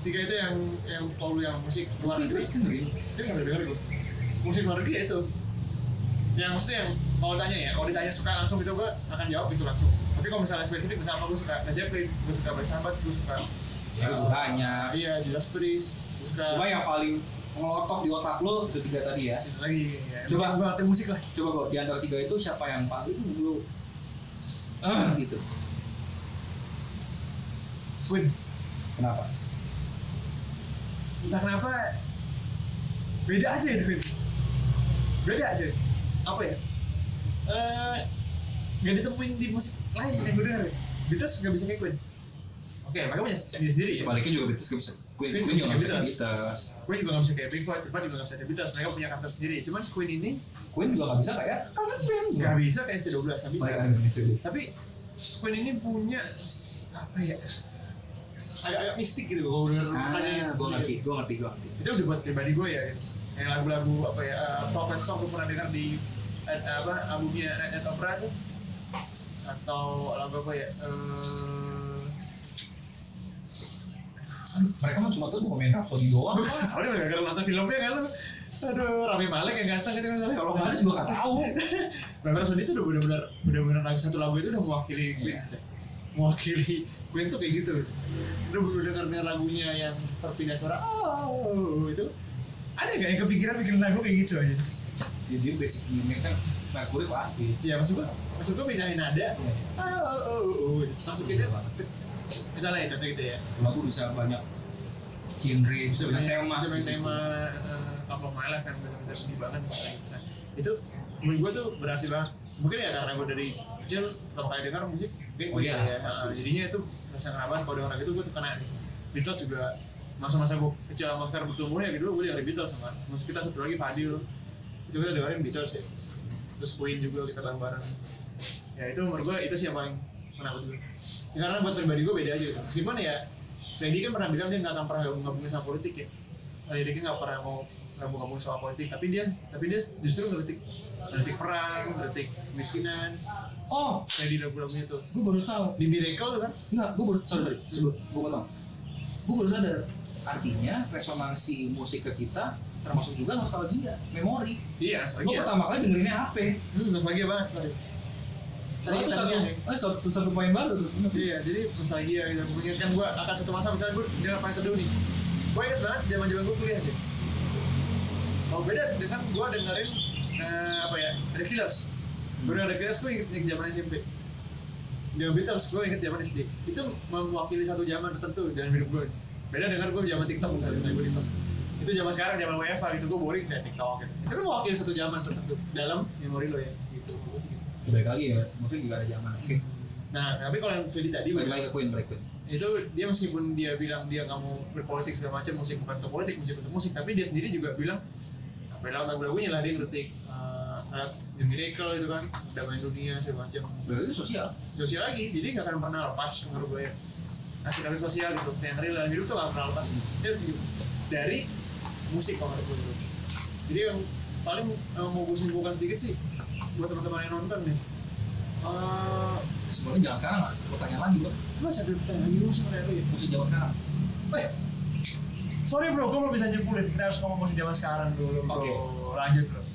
Tiga itu yang yang kalau yang musik luar negeri. Kan itu nggak denger gue musik luar negeri ya itu. Yang maksudnya yang kalau tanya ya kalau ditanya suka langsung itu gue akan jawab itu langsung. Tapi kalau misalnya spesifik misalnya gue suka Led Zeppelin gue suka Black Sabbath gue suka Ya, uh, banyak. iya Judas Priest gue suka Cuma yang paling ngelotok di otak lu itu tiga tadi ya. lagi ya, Coba. gue musik lah Coba kok di antara tiga itu siapa yang paling lu ah gitu. Queen Kenapa? entah kenapa beda aja itu Queen beda aja apa ya eh nggak ditemuin di musik lain yang gue denger Beatles nggak bisa kayak Queen oke mereka punya sendiri sendiri ya. Sebaliknya juga Beatles gak bisa. Queen, Queen Queen juga gak bisa kayak. Beatles. Queen juga nggak bisa kayak Pink Floyd, juga nggak bisa kayak Beatles mereka punya karakter sendiri cuman Queen ini Queen juga gak bisa kayak kangen fans. nggak bisa kayak ST12 nggak bisa tapi Queen ini punya apa ya agak-agak mistik gitu kalau udah Ah, gue ngerti, gue ngerti, gue ngerti. itu udah buat pribadi gue ya yang lagu-lagu apa ya uh, Prophet Song gue pernah dengar di eh, apa albumnya Red Net Opera tuh atau lagu apa ya Mereka mah cuma tuh komen Rhapsody doang. soalnya gak gara nonton filmnya kan aduh Rami Malek yang ganteng gitu kan Kalau nggak ada juga gak tahu. Rami Rhapsody itu udah benar-benar benar-benar lagu satu lagu itu udah mewakili Queen mewakili Queen tuh kayak gitu udah udah denger denger lagunya yang perpindah suara oh itu ada gak yang kepikiran bikin lagu kayak gitu aja Jadi basic gimmick kan Mercury klasik. Iya maksud gua, maksud gua pindahin nada. Oh, oh, oh, oh. Masuk gitu. Misalnya itu gitu ya. Lagu bisa banyak genre, bisa banyak tema. Bisa banyak tema uh, My Life kan benar-benar sedih banget. Nah, itu menurut gua tuh berarti banget. Mungkin ya karena gua dari kecil pertama kali dengar musik, kayak Oh gua iya, ya. pasti. Nah, jadinya itu rasa kerabat kalau dengar lagu itu gua tuh kena Beatles juga masa-masa gua kecil sama sekarang bertumbuh ya gitu gua dengerin Beatles sama musik kita satu lagi Fadil itu kita dengerin Beatles ya terus Queen juga kita bareng-bareng ya itu menurut gue itu sih yang paling menakut gue ya, karena buat pribadi gue beda aja. Gitu meskipun ya Freddy kan pernah bilang dia nggak akan pernah gabung-gabungin sama politik ya. Jadi dia nggak pernah mau gabung-gabung sama politik. Tapi dia tapi dia justru ngeritik. Ngeritik perang ngeritik kemiskinan. Oh, Freddy lagu-lagunya itu gue baru tahu. di Miracle kan? Enggak, gue baru sorry, sebelum gue potong. Gue baru sadar. Artinya resonansi musik ke kita termasuk juga nostalgia, memori. iya Gue nostalgia pertama kali dengerinnya HP. hmm, nostalgia banget sorry Satu eh, satu, satu poin baru tuh. Iya, jadi nostalgia gitu. Mengingatkan gue akan satu masa misalnya gue dengar pakai teduh nih. Gue inget banget zaman zaman gue kuliah deh. Kalau beda dengan gue dengerin eh, apa ya, The Killers. Gue The Killers gue inget, zaman SMP. Dengan Beatles gue inget zaman SD. Itu mewakili satu zaman tertentu dalam hidup gue. Beda dengan gue zaman TikTok dengan gue TikTok. Itu zaman sekarang zaman WFA gitu gue boring dan TikTok gitu. Itu kan mewakili satu zaman tertentu dalam memori lo ya gitu. Baik lagi ya, musik juga ada zaman. Oke, Nah, tapi kalau yang Freddy tadi balik lagi ke Queen, balik Queen. itu dia meskipun dia bilang dia nggak mau berpolitik segala macam musik bukan untuk politik musik untuk musik tapi dia sendiri juga bilang apa lewat lagu-lagunya lah dia ngeritik uh, lewat The Miracle itu kan damai dunia segala macam Berarti sosial. sosial lagi jadi nggak akan pernah lepas menurut gue ya ngasih kami sosial gitu yang real dalam hidup tuh nggak pernah lepas gitu. dari musik kalau menurut gue jadi yang paling uh, mau gue simpulkan sedikit sih buat teman-teman yang nonton nih uh, Sebenarnya jangan sekarang lah, pertanyaan lagi bro. gue satu pertanyaan lagi musik lo ya Musik zaman sekarang. Weh, Sorry bro, gue belum bisa nyimpulin. Kita harus ngomong musik zaman sekarang dulu bro. Oke. Lanjut bro.